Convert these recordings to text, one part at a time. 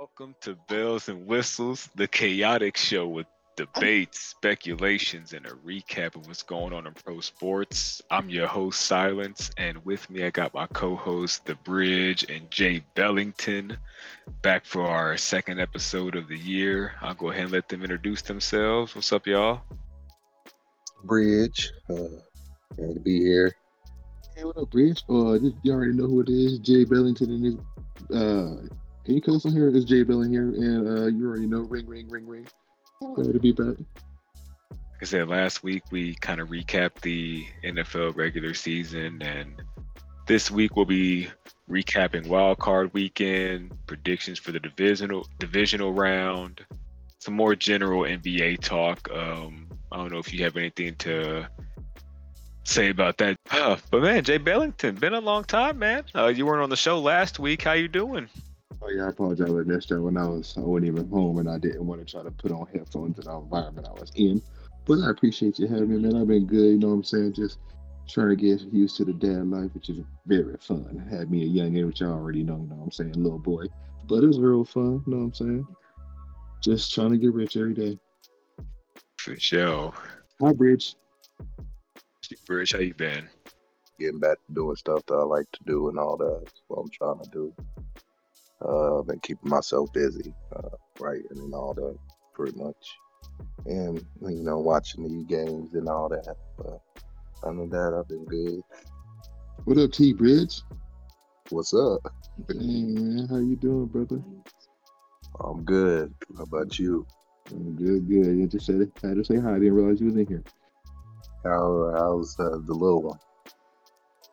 Welcome to Bells and Whistles, the chaotic show with debates, speculations, and a recap of what's going on in pro sports. I'm your host, Silence, and with me I got my co-host, The Bridge, and Jay Bellington, back for our second episode of the year. I'll go ahead and let them introduce themselves. What's up, y'all? Bridge, uh, glad to be here. Hey, what up, Bridge? Uh, just, you already know who it is, Jay Bellington and his, uh, you cuss on here? It's Jay Bellington here, and, uh, you already know, ring, ring, ring, ring. Glad to be back. Like I said last week, we kind of recapped the NFL regular season, and this week we'll be recapping Wild Card Weekend, predictions for the divisional divisional round, some more general NBA talk. Um, I don't know if you have anything to say about that, uh, but man, Jay Bellington, been a long time, man. Uh, you weren't on the show last week. How you doing? Oh yeah, I apologize. I missed that when I was I wasn't even home and I didn't want to try to put on headphones in the environment I was in. But I appreciate you having me, man. I've been good, you know what I'm saying? Just trying to get used to the dad life, which is very fun. Had me a young age, which I already know, you know what I'm saying, little boy. But it was real fun, you know what I'm saying? Just trying to get rich every day. For sure. Hi, Bridge. Bridge, how you been? Getting back to doing stuff that I like to do and all that. That's what I'm trying to do. Uh, I've been keeping myself busy, uh, writing and all that, pretty much. And, you know, watching the games and all that. But other than that, I've been good. What up, T Bridge? What's up? Hey man, how you doing, brother? I'm good. How about you? I'm good, good. You just said it. I to say hi. I didn't realize you was in here. How, how's uh, the little one?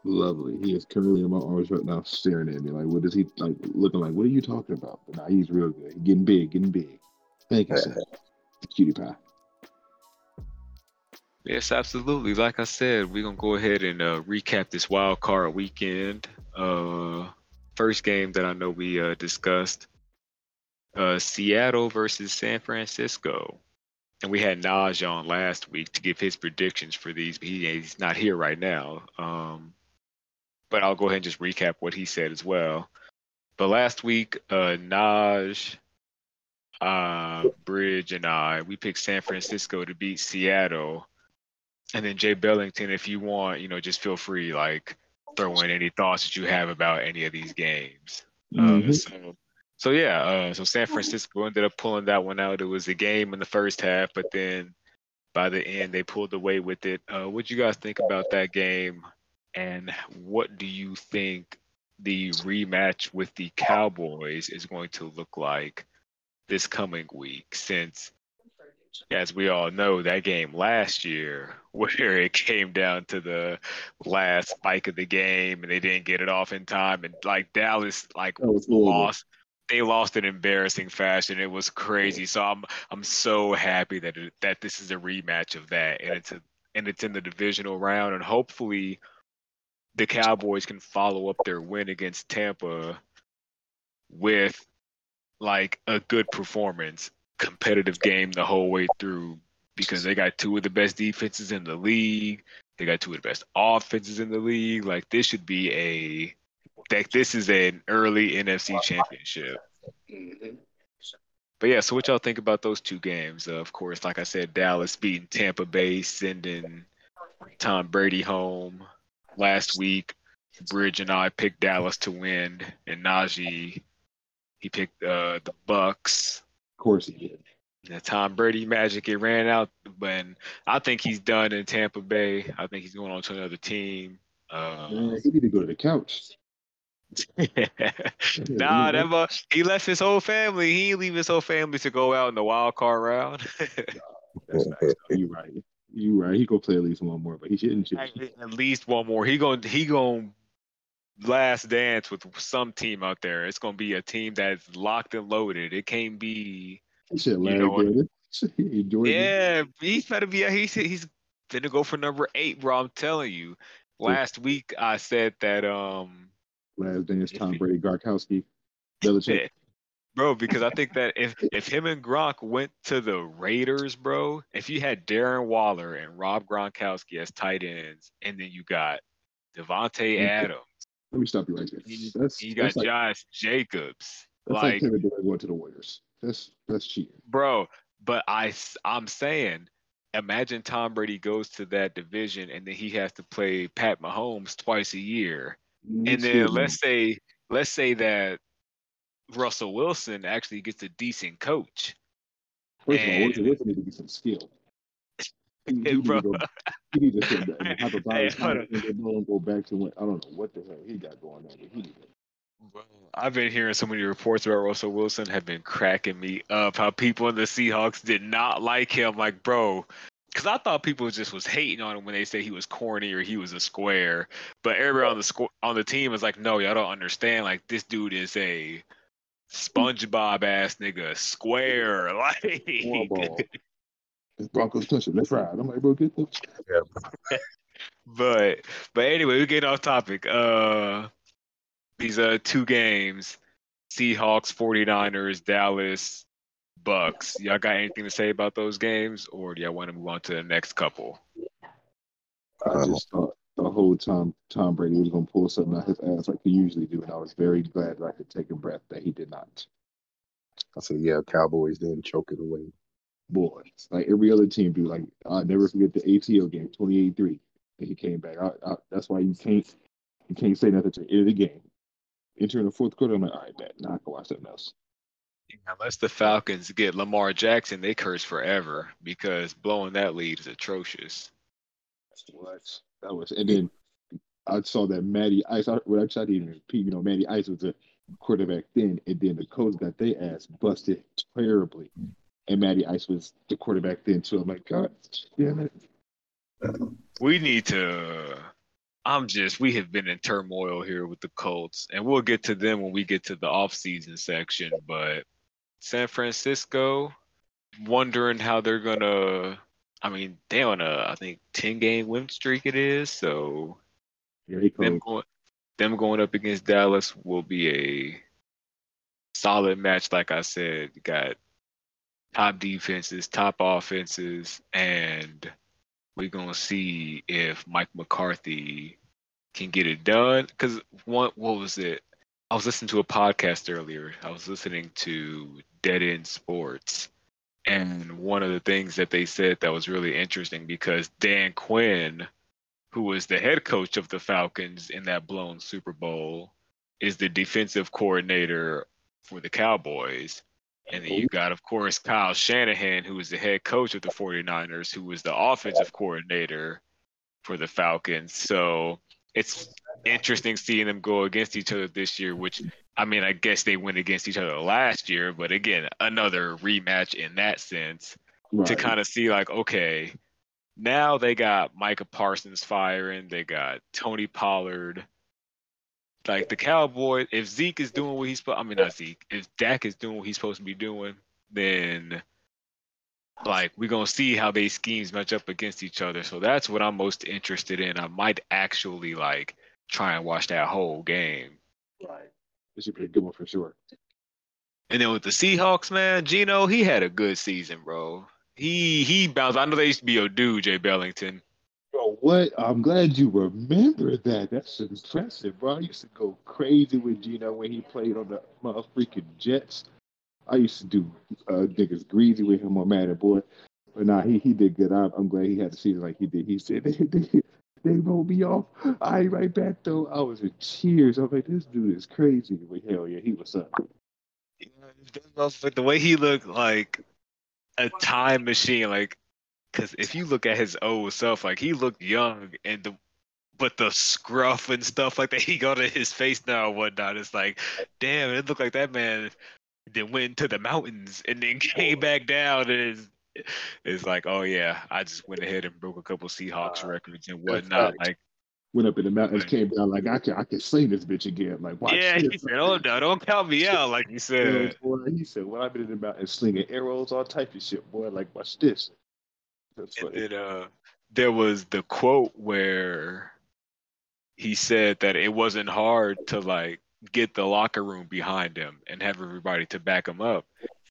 Lovely. He is currently in my arms right now, staring at me. Like, what is he like? Looking like, what are you talking about? But nah, he's real good. He's getting big, getting big. Thank you, sir. Cutie pie. Yes, absolutely. Like I said, we're gonna go ahead and uh, recap this wild card weekend. Uh, first game that I know we uh, discussed: uh, Seattle versus San Francisco, and we had Naj on last week to give his predictions for these. But he, he's not here right now. Um, but I'll go ahead and just recap what he said as well. But last week, uh, Naj, uh, Bridge, and I we picked San Francisco to beat Seattle and then Jay Bellington, if you want, you know, just feel free, like throw in any thoughts that you have about any of these games. Uh, so, so yeah, uh, so San Francisco ended up pulling that one out. It was a game in the first half, but then by the end they pulled away with it. Uh, what do you guys think about that game? And what do you think the rematch with the Cowboys is going to look like this coming week? Since as we all know, that game last year, where it came down to the last spike of the game and they didn't get it off in time, and like Dallas, like That was horrible. lost. They lost in embarrassing fashion. It was crazy. So I'm I'm so happy that it, that this is a rematch of that, and it's a, and it's in the divisional round, and hopefully the Cowboys can follow up their win against Tampa with like a good performance, competitive game the whole way through because they got two of the best defenses in the league. They got two of the best offenses in the league. Like this should be a like this is an early NFC championship. But yeah, so what y'all think about those two games? Uh, of course, like I said, Dallas beating Tampa Bay, sending Tom Brady home last week. Bridge and I picked Dallas to win, and Najee he picked uh, the Bucks. Of course he did. The Tom Brady magic it ran out, but I think he's done in Tampa Bay. I think he's going on to another team. Uh, Man, he need to go to the couch. nah, that mu- he left his whole family. He leave his whole family to go out in the wild card round. That's nice. though. You right. You right. He go play at least one more, but he shouldn't. should At least one more. He going he going last dance with some team out there. It's going to be a team that's locked and loaded. It can't be. He should You know what? it. He enjoyed it. Yeah, he's better be. He's he's gonna go for number eight, bro. I'm telling you. Last week I said that um Last dance, Tom Brady, Gronkowski, Belichick. Bro, because I think that if if him and Gronk went to the Raiders, bro, if you had Darren Waller and Rob Gronkowski as tight ends, and then you got Davante Okay. Adams, Let me stop you right there. you, That's, you got that's like, Josh Jacobs. That's like, like going to the Warriors. That's that's cheating. bro. But I I'm saying, imagine Tom Brady goes to that division and then he has to play Pat Mahomes twice a year, and then let's say let's say that Russell Wilson actually gets a decent coach. First of all, Wilson, needs to get some skill. He, he Hey, need bro. to go, he needs to sit and have a Hey, body hold and then go back to when I don't know what the hell he got going on. But he need to I've been hearing so many reports about Russell Wilson have been cracking me up. How people in the Seahawks did not like him. Like, bro, because I thought people just was hating on him when they say he was corny or he was a square. But everybody on the squ- on the team is like, no, y'all don't understand. Like, this dude is a SpongeBob ass nigga, square. Like. If Broncos touch it, let's ride. I'm like, bro, get the but but anyway, we get off topic. Uh these uh two games, Seahawks, 49ers, Dallas, Bucks. Y'all got anything to say about those games or do y'all want to move on to the next couple? I just thought the whole time Tom Brady was gonna pull something out of his ass like he usually do, and I was very glad that I could take a breath that he did not. I said, yeah, Cowboys didn't choke it away. Boy, it's like every other team do. Like I never forget the ATO game, 28-3, and he came back. I, I, that's why you can't you can't say nothing to the end of the game. Entering the fourth quarter, I'm like, all right, bet. Now I can watch something else. Unless the Falcons get Lamar Jackson, they curse forever because blowing that lead is atrocious. What? That was, and then I saw that Matty Ice. I, I tried to even repeat, you know, Matty Ice was a quarterback then, and then the coach got their ass busted terribly, and Matty Ice was the quarterback then too. I'm like, God damn it! We need to. I'm just. We have been in turmoil here with the Colts, and we'll get to them when we get to the off-season section. But San Francisco, wondering how they're gonna. I mean, they on a I think 10 game win streak it is. So Yeah, them going them going up against Dallas will be a solid match. Like I said, you got top defenses, top offenses, and we're gonna see if Mike McCarthy can get it done. Because what what was it? I was listening to a podcast earlier. I was listening to Dead End Sports, and one of the things that they said that was really interesting because Dan Quinn, who was the head coach of the Falcons in that blown Super Bowl, is the defensive coordinator for the Cowboys. And then you got, of course, Kyle Shanahan, who is the head coach of the 49ers, who was the offensive coordinator for the Falcons. So it's interesting seeing them go against each other this year, which, I mean, I guess they went against each other last year, but again, another rematch in that sense to kind of see, like, okay, now they got Micah Parsons firing, they got Tony Pollard. Like the Cowboys, if Zeke is doing what he's supposed, I mean not Zeke, if Dak is doing what he's supposed to be doing, then like we're gonna see how they schemes match up against each other. So that's what I'm most interested in. I might actually like try and watch that whole game. Right. This should be a good one for sure. And then with the Seahawks, man, Geno, he had a good season, bro. He he bounced. I know they used to be your dude, Jay Bellington. Bro, what? I'm glad you remember that. That's impressive, bro. I used to go crazy with Geno when he played on the motherfucking Jets. I used to do uh, niggas greasy with him on Madden, boy. But nah, he, he did good. I'm, I'm glad he had the season like he did. He said they, rolled me off. I right back though. I was in cheers. I'm like, this dude is crazy. But hell yeah, he was up. But the way he looked like a time machine, like, because if you look at his old self, like he looked young, and the but the scruff and stuff like that he got in his face now and whatnot, it's like, damn, it looked like that man then went to the mountains and then came back down and it's, it's like, oh yeah, I just went ahead and broke a couple Seahawks records and whatnot. facts. Like, Went up in the mountains, Right. came down like I can I can sling this bitch again. Like watch yeah, this. he said, oh no, don't count me out, like you Yeah, said. boy, he said, "When I've been in the mountains slinging arrows, all type of shit, boy. Like watch this." That's And funny. then uh, there was the quote where he said that it wasn't hard to like get the locker room behind him and have everybody to back him up.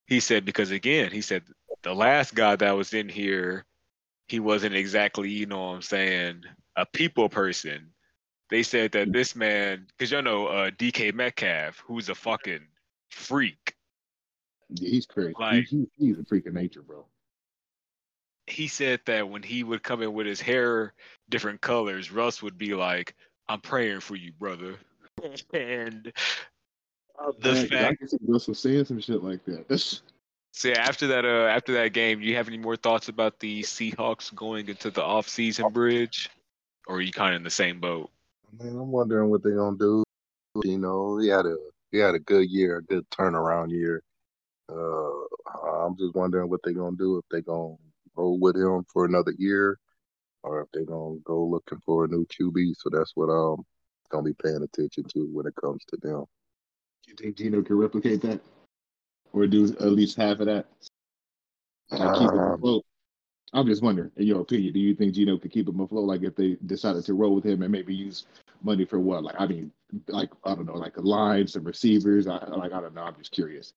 He said because again, he said the last guy that was in here, he wasn't exactly, you know what I'm saying, a people person. They said that this man, because you know uh, DK Metcalf, who's a fucking freak. Yeah, he's crazy. Like- he, he, he's a freak of nature, bro. He said that when he would come in with his hair different colors, Russ would be like, "I'm praying for you, brother." and the Man, 'cause I fact can see Russell saying some shit like that. That's So yeah, after that, uh, after that game, do you have any more thoughts about the Seahawks going into the off-season bridge, or are you kind of in the same boat? Man, I'm wondering what they're gonna do. You know, he had a he had a good year, a good turnaround year. Uh, I'm just wondering what they're gonna do if they're gonna roll with him for another year, or if they're gonna go looking for a new QB. So that's what I'm gonna be paying attention to when it comes to them. Do you think Geno can replicate that, or do at least half of that? Like keep Um, afloat. I'm just wondering, in your opinion, do you think Geno could keep him afloat? Like if they decided to roll with him and maybe use money for what? Like I mean, like I don't know, like a line, some receivers. I like I don't know. I'm just curious.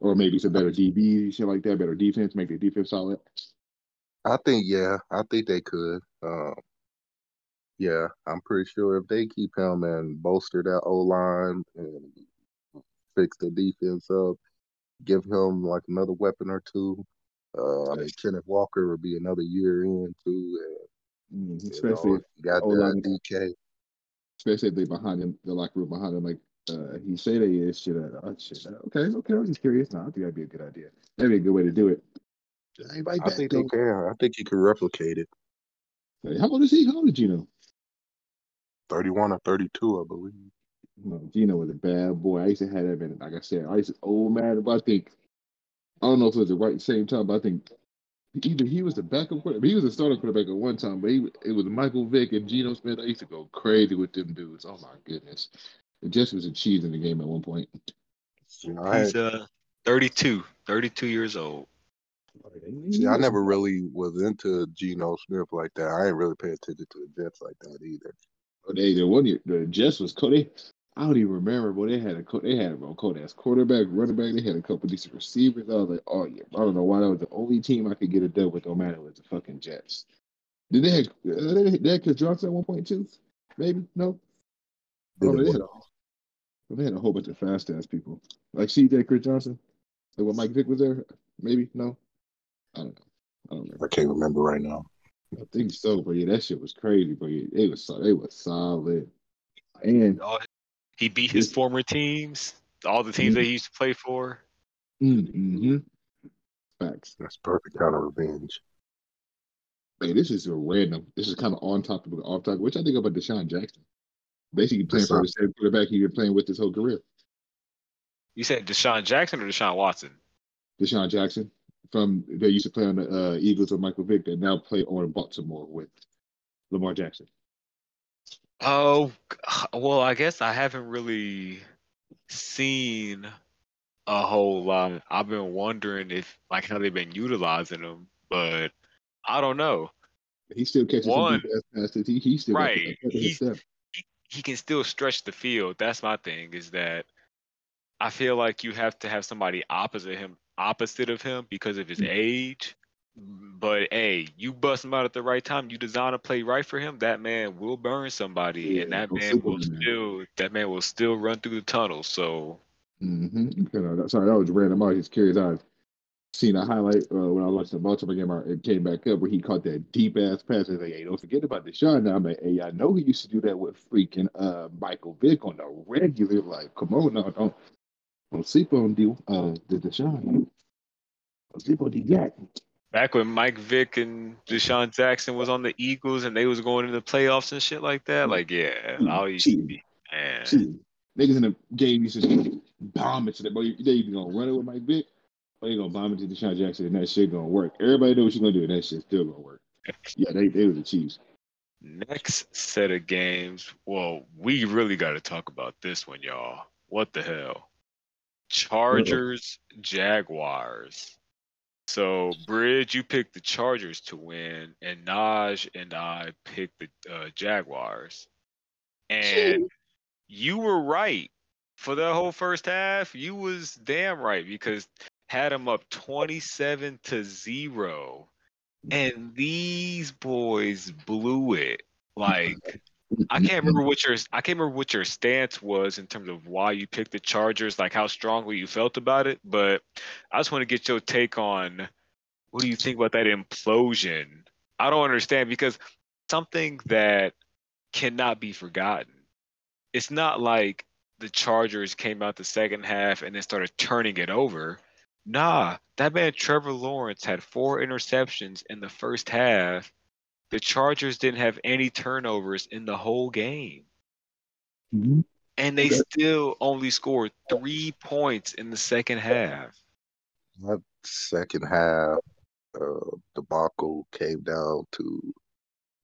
Or maybe some better DB, shit like that, better defense, make the defense solid. I think yeah, I think they could. Um, yeah, I'm pretty sure if they keep him and bolster that O line and fix the defense up, give him like another weapon or two. Uh, I mean, Kenneth Walker will be another year in too. Mm, And, you especially, know, if, got O-line- that DK. especially if they behind him, the locker room behind him, like uh, he say they is shit. Uh, shit. uh, Okay, okay. I'm just curious. No, I think that'd be a good idea. That'd be a good way to do it. Everybody I think they though. can. I think he could replicate it. Hey, How old is he? How old is Geno? 31 or 32, I believe. No, Geno was a bad boy. I used to have that man. Like I said, I used to old man, but I think I don't know if it was the right same time, but I think either he was the backup quarterback, he was a starting quarterback at one time, but he it was Michael Vick and Geno Smith. I used to go crazy with them dudes. Oh my goodness, it just was a cheese in the game at one point. You know, I, He's uh 32, 32 years old. see, I never really was into Geno Smith like that. I didn't really pay attention to the Jets like that either. Oh, They the one year the Jets was co- they I don't even remember, but they had a co- they had a real cold ass quarterback, running back. They had a couple decent receivers. I was like, oh yeah, I don't know why that was the only team I could get a dub with. No matter was the fucking Jets. Did they have uh, they, they had Chris Johnson at one point too? Maybe no. Oh, they had a they had a whole bunch of fast ass people like CJ Chris Johnson. Like when Mike Vick was there, maybe no. I don't know. I don't remember. I can't remember right now. I think so, but yeah, that shit was crazy. But yeah, it was so- it was solid. And All- He beat his This- former teams, all the teams that he used to play for. mm-hmm. facts. That's perfect kind of revenge. Hey, this is a random. This is kind of on topic, but off topic. Which I think about DeSean Jackson. Basically playing for the same quarterback he's been playing with his whole career. You said DeSean Jackson or Deshaun Watson? DeSean Jackson from they used to play on the uh, Eagles with Michael Vick, that now play on Baltimore with Lamar Jackson. Oh, well, I guess I haven't really seen a whole lot. I've been wondering if like how they've been utilizing them, but I don't know. He still catches One- some deep passes. He, he still Right. He's- step. he can still stretch the field. That's my thing. Is that I feel like you have to have somebody opposite him, opposite of him, because of his Mm. age. But hey, you bust him out at the right time. You design a play right for him. That man will burn somebody, Yeah, and that man will man. still that man will still run through the tunnel. So Mm-hmm. Sorry, that was random. I was just curious. I've seen a highlight uh, when I watched the Baltimore game. It came back up where he caught that deep ass pass. I was like, hey, don't forget about DeSean. Now I'm like, hey, I know he used to do that with freaking uh, Michael Vick on the regular. Like, come on now, don't don't sleep on the uh the DeSean. Don't sleep on the Yak. Back when Mike Vick and DeSean Jackson was on the Eagles and they was going into the playoffs and shit like that, like yeah, I used to be man. Niggas in the game used to bomb it to them. But they either gonna run it with Mike Vick or they gonna bomb it to DeSean Jackson, and that shit gonna work. Everybody knows what you're gonna do, and that shit still gonna work. Yeah, they they were the Chiefs. Next set of games. Well, we really got to talk about this one, y'all. What the hell? Chargers, Jaguars. So, Bridge, you picked the Chargers to win, and Naj and I picked the uh, Jaguars. And you were right for the whole first half. You was damn right because had them up 27 to 0 and these boys blew it like I can't remember what your I can't remember what your stance was in terms of why you picked the Chargers, like how strongly you felt about it. But I just want to get your take on what do you think about that implosion? I don't understand because something that cannot be forgotten. It's not like the Chargers came out the second half and then started turning it over. Nah, that man Trevor Lawrence had four interceptions in the first half. The Chargers didn't have any turnovers in the whole game. Mm-hmm. And they still only scored three points in the second half. That second half uh, debacle came down to,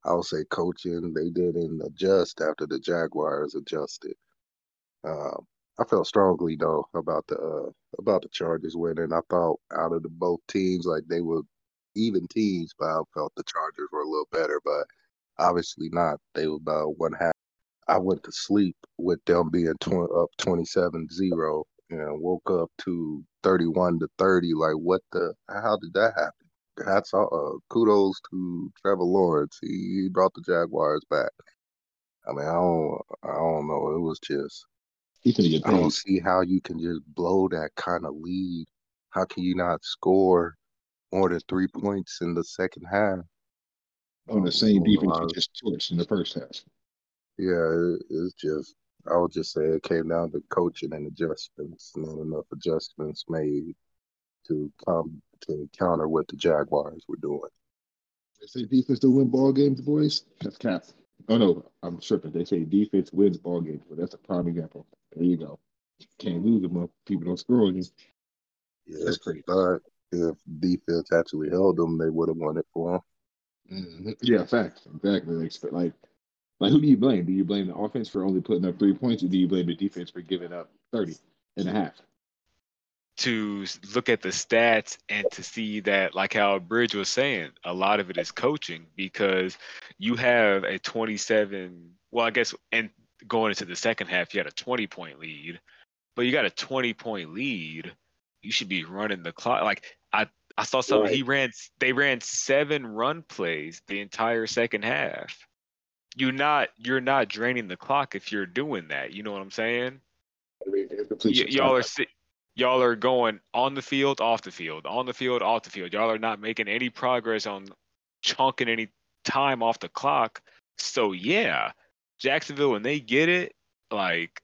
I would say, coaching. They didn't adjust after the Jaguars adjusted. Um, I felt strongly though about the uh, about the Chargers winning. I thought out of the both teams, like they were even teams, but I felt the Chargers were a little better. But obviously not. They were about one half. I went to sleep with them being tw- up 27-0 and woke up to 31 to 30. Like what the? How did that happen? Hats off, uh, kudos to Trevor Lawrence. He, he brought the Jaguars back. I mean, I don't, I don't know. It was just He's gonna get I don't see how you can just blow that kind of lead. How can you not score more than three points in the second half? On the same defense you just torched in the first half. Yeah, it, it's just I would just say it came down to coaching and adjustments. Not enough adjustments made to come to counter what the Jaguars were doing. They say defense to win ball games, boys. That's cap. Oh no, I'm tripping. They say defense wins ball games, but that's a prime example. There you go. Can't lose them up. People don't score on you. Yeah, That's crazy. but if defense actually held them, they would have won it for them. Mhm. Yeah, facts. Exactly. Like, like, like, who do you blame? Do you blame the offense for only putting up three points, or do you blame the defense for giving up 30 and a half? to look at the stats and to see that, like how Bridge was saying, a lot of it is coaching because you have a 27. Well, I guess, and going into the second half, you had a 20 point lead, but you got a 20 point lead. You should be running the clock. Like I, I saw something. He ran. They ran seven run plays the entire second half. You're not. You're not draining the clock if you're doing that. You know what I'm saying? I mean, Y- y'all are si- y'all are going on the field, off the field, on the field, off the field. Y'all are not making any progress on chunking any time off the clock. So yeah, Jacksonville when they get it, like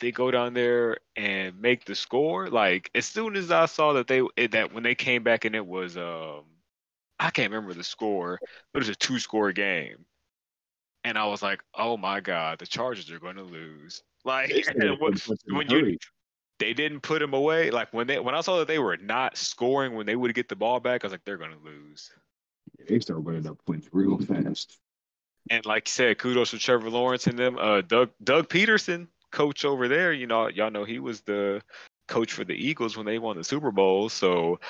they go down there and make the score. Like as soon as I saw that they that when they came back and it was um I can't remember the score, but it was a two score game. And I was like, oh my god, the Chargers are going to lose. Like They started what- putting points in a when you they didn't put him away. Like when they when I saw that they were not scoring when they would get the ball back, I was like, they're gonna lose. they started running up points real fast. And like you said, kudos to Trevor Lawrence and them. Uh, Doug Doug Pederson, coach over there. You know, y'all know he was the coach for the Eagles when they won the Super Bowl. So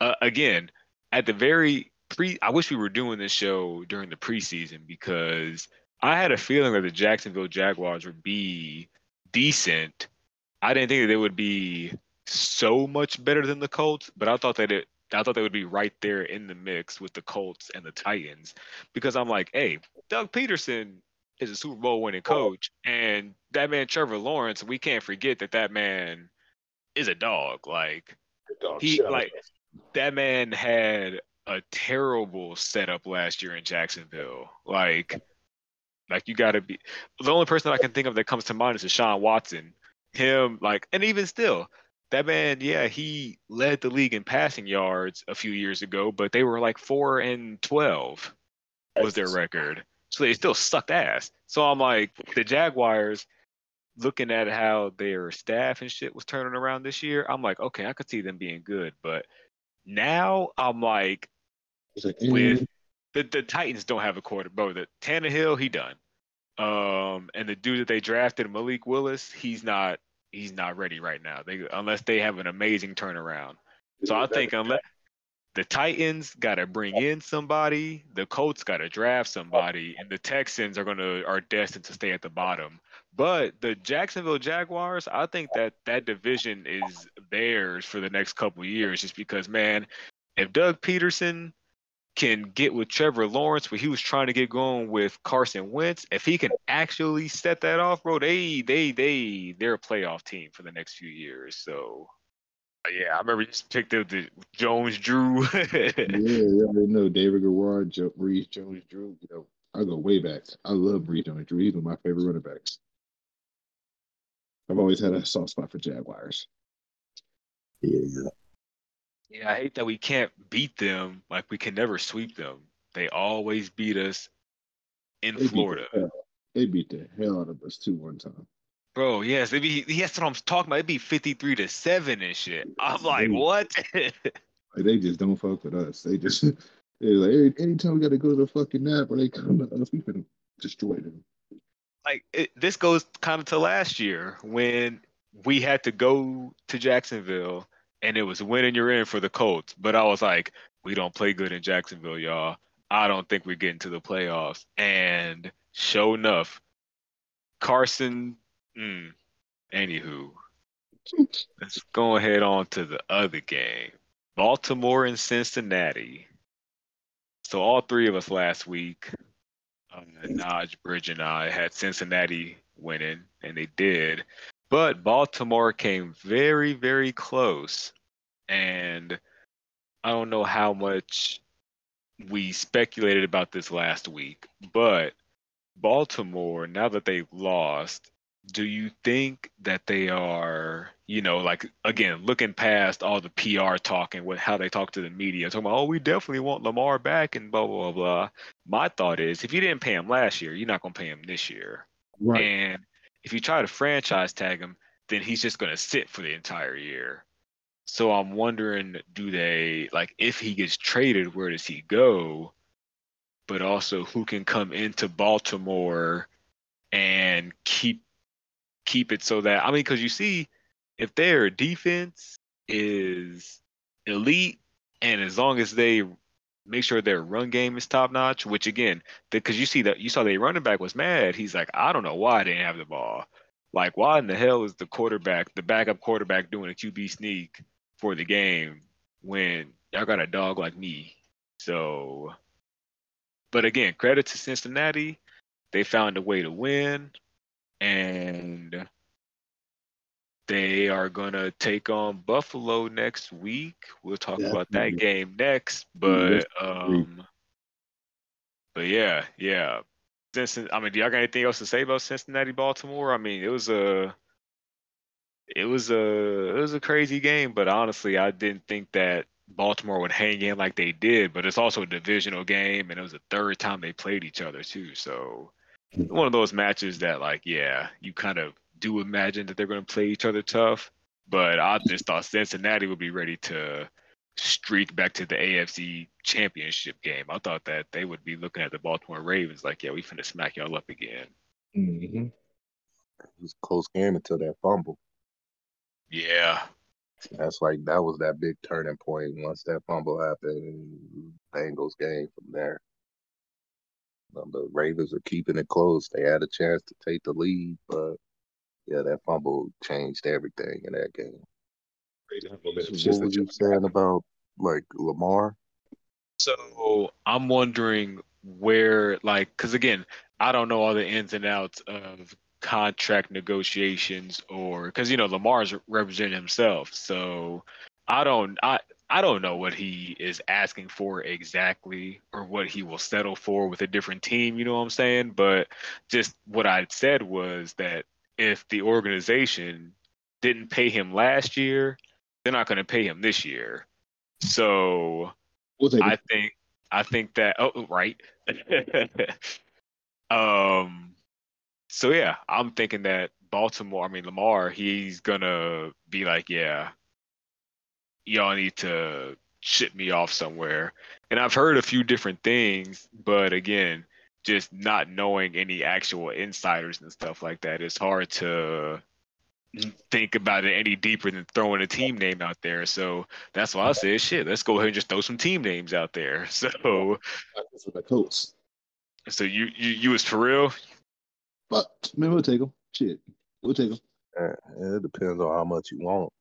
uh, again, at the very pre, I wish we were doing this show during the preseason because I had a feeling that the Jacksonville Jaguars would be decent. I didn't think that they would be so much better than the Colts, but I thought that it I thought they would be right there in the mix with the Colts and the Titans because I'm like, hey, Doug Pederson is a Super Bowl winning coach, and that man Trevor Lawrence, we can't forget that that man is a dog. Like he like that man had a terrible setup last year in Jacksonville. Like like you got to be the only person that I can think of that comes to mind is Deshaun Watson. Him like and even still that man, yeah, he led the league in passing yards a few years ago, but they were like four and twelve was their record. So they still sucked ass. So I'm like, the Jaguars, looking at how their staff and shit was turning around this year, I'm like, okay, I could see them being good. But now I'm like, like, with eh, the, the Titans don't have a quarter, bro. The Tannehill, he done. Um, and the dude that they drafted, Malik Willis, he's not he's not ready right now. They unless they have an amazing turnaround. So I think unless the Titans got to bring in somebody, the Colts got to draft somebody, and the Texans are gonna are destined to stay at the bottom. But the Jacksonville Jaguars, I think that that division is theirs for the next couple years, just because man, if Doug Pederson can get with Trevor Lawrence, where he was trying to get going with Carson Wentz, if he can actually set that off, bro, they they they they're a playoff team for the next few years. So yeah, I remember you just picked up the Jones Drew. yeah, yeah, I know David Garrard, Joe, Maurice Jones Drew. You know, I go way back. I love Maurice Jones Drew. He's one of my favorite running backs. I've always had a soft spot for Jaguars. Yeah. Yeah, I hate that we can't beat them. Like we can never sweep them. They always beat us in They Florida. Beat the they beat the hell out of us too one time. Bro, yes, they be that's what I'm talking about. It'd be 53 to 7 and shit. I'm like, Dude. what? Like they just don't fuck with us. They just they're like every, anytime we got to go to the fucking nap or they come to us, we can destroy them. like it, this goes kind of to last year when we had to go to Jacksonville and it was winning you're in for the Colts. But I was like, we don't play good in Jacksonville, y'all. I don't think we're getting to the playoffs. And sure enough, Carson, mm, anywho, let's go ahead on to the other game. Baltimore and Cincinnati. So all three of us last week, uh, Naj, Bridge, and I had Cincinnati winning, and they did. But Baltimore came very, very close. And I don't know how much we speculated about this last week, but Baltimore, now that they've lost, do you think that they are, you know, like again, looking past all the PR talk and what how they talk to the media, talking about, oh, we definitely want Lamar back and blah blah blah blah. My thought is, if you didn't pay him last year, you're not gonna pay him this year. Right. And if you try to franchise tag him, then he's just going to sit for the entire year. So I'm wondering, do they like if he gets traded, where does he go? But also, who can come into Baltimore and keep keep it so that I mean, because you see, if their defense is elite, and as long as they make sure their run game is top notch, which again, because you see that you saw the running back was mad. He's like, I don't know why I didn't have the ball. Like, why in the hell is the quarterback, the backup quarterback, doing a QB sneak for the game when y'all got a dog like me? So, but again, credit to Cincinnati, they found a way to win, and they are gonna take on Buffalo next week. We'll talk about that game next, but um, but yeah, yeah. Cincinnati, I mean, do y'all got anything else to say about Cincinnati, Baltimore? I mean, it was a, it was a, it was a crazy game, but honestly, I didn't think that Baltimore would hang in like they did. But it's also a divisional game, and it was the third time they played each other too. So one of those matches that, like, yeah, you kind of do imagine that they're going to play each other tough. But I just thought Cincinnati would be ready to streak back to the AFC championship game. I thought that they would be looking at the Baltimore Ravens like, yeah, we finna smack y'all up again. Mm-hmm. It was a close game until that fumble. Yeah. That's like that was that big turning point. Once that fumble happened, Bengals game from there. Um, the Ravens are keeping it close. They had a chance to take the lead, but yeah, that fumble changed everything in that game. What were you saying about like Lamar? So I'm wondering where, like, because again, I don't know all the ins and outs of contract negotiations or because you know Lamar's representing himself, so I don't, I, I don't know what he is asking for exactly or what he will settle for with a different team. You know what I'm saying? But just what I said was that if the organization didn't pay him last year, they're not going to pay him this year. So We'll I think I think that oh right. um so yeah, I'm thinking that Baltimore, I mean Lamar, he's gonna be like, yeah, y'all need to ship me off somewhere. And I've heard a few different things, but again, just not knowing any actual insiders and stuff like that, it's hard to think about it any deeper than throwing a team name out there. So that's why I said, shit, let's go ahead and just throw some team names out there. So, for the Colts. so you you you was for real? But man, we'll take them. Shit, we'll take them. Eh, It depends on how much you want.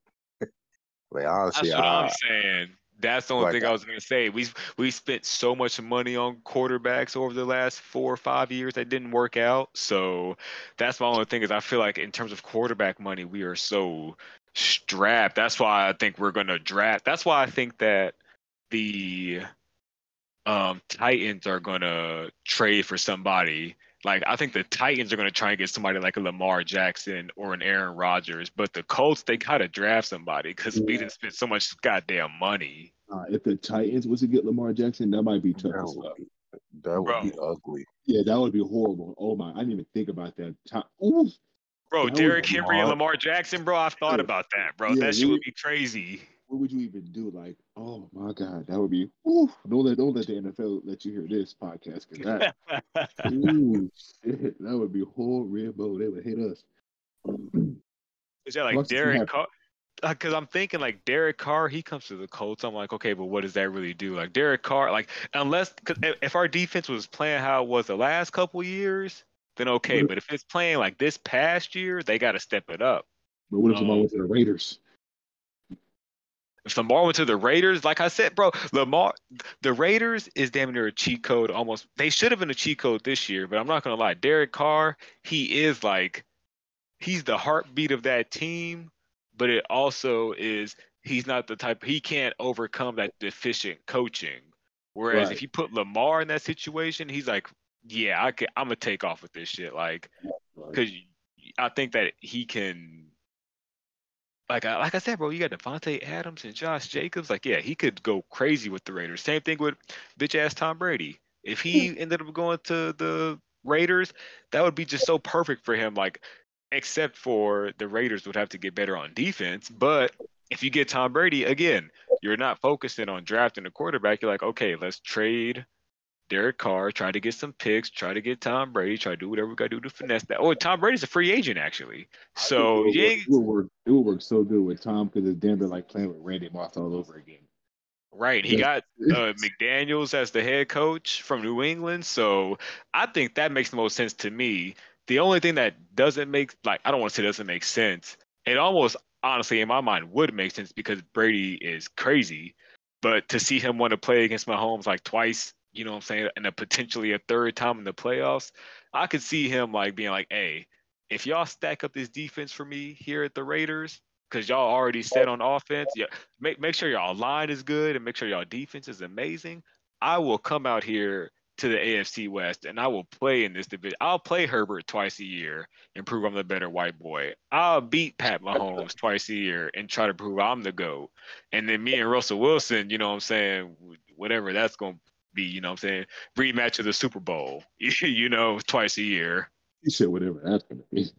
I mean, That's honestly, what I, I'm saying. That's the only Like thing I I- was gonna say. We we spent so much money on quarterbacks over the last four or five years that didn't work out. So that's my only thing is I feel like in terms of quarterback money, we are so strapped. That's why I think we're gonna draft. That's why I think that the um Titans are gonna trade for somebody. Like I think the Titans are gonna try and get somebody like a Lamar Jackson or an Aaron Rodgers, but the Colts they gotta draft somebody because we Yeah. didn't spend so much goddamn money. Uh, if the Titans was to get Lamar Jackson, that might be tough That as would be, that would be ugly. Yeah, that would be horrible. Oh my, I didn't even think about that. Ti- Ooh, Bro, That would Derrick be Henry and. Lamar Jackson, bro, I've thought Yeah. about that, bro. Yeah, that shit would be crazy. What would you even do? Like, oh my God, that would be. Ooh, don't let don't let the NFL let you hear this podcast because that. ooh, shit, that would be horrible. They would hate us. Is that like Plus, Derek Carr? Because I'm thinking like Derek Carr, he comes to the Colts. I'm like, okay, but what does that really do? Like Derek Carr, like unless cause if our defense was playing how it was the last couple years, then okay. But if it's playing like this past year, they got to step it up. But what if Um, went to the Raiders? If Lamar went to the Raiders, like I said, bro, Lamar, the Raiders is damn near a cheat code. Almost, they should have been a cheat code this year. But I'm not gonna lie, Derek Carr, he is like, he's the heartbeat of that team. But it also is he's not the type he can't overcome that deficient coaching. Whereas Right. if you put Lamar in that situation, he's like, yeah, I can, I'm gonna take off with this shit. Like, because I think that he can. Like I, like I said, bro, you got Davante Adams and Josh Jacobs. Like, yeah, he could go crazy with the Raiders. Same thing with bitch ass Tom Brady. If he hmm. ended up going to the Raiders, that would be just so perfect for him. Like, except for the Raiders would have to get better on defense. But if you get Tom Brady again, you're not focusing on drafting a quarterback. You're like, okay, let's trade Derek Carr, try to get some picks, try to get Tom Brady, try to do whatever we got to do to finesse that. Oh, Tom Brady's a free agent actually. So it would, yeah, work, it would work. It would work so good with Tom because it's damn near like playing with Randy Moss all over again. right. He got uh, McDaniels as the head coach from New England. So I think that makes the most sense to me. The only thing that doesn't make like I don't want to say doesn't make sense. It almost honestly in my mind would make sense because Brady is crazy. But to see him want to play against Mahomes like twice, you know what I'm saying, and a potentially a third time in the playoffs, I could see him like being like, hey, if y'all stack up this defense for me here at the Raiders, because y'all already set on offense, yeah, make make sure y'all line is good and make sure y'all defense is amazing. I will come out here to the AFC West and I will play in this division. I'll play Herbert twice a year and prove I'm the better white boy. I'll beat Pat Mahomes twice a year and try to prove I'm the GOAT. And then me and Russell Wilson, you know what I'm saying, whatever that's going to be, you know what I'm saying, rematch of the Super Bowl, you know, twice a year. He said whatever that's gonna be.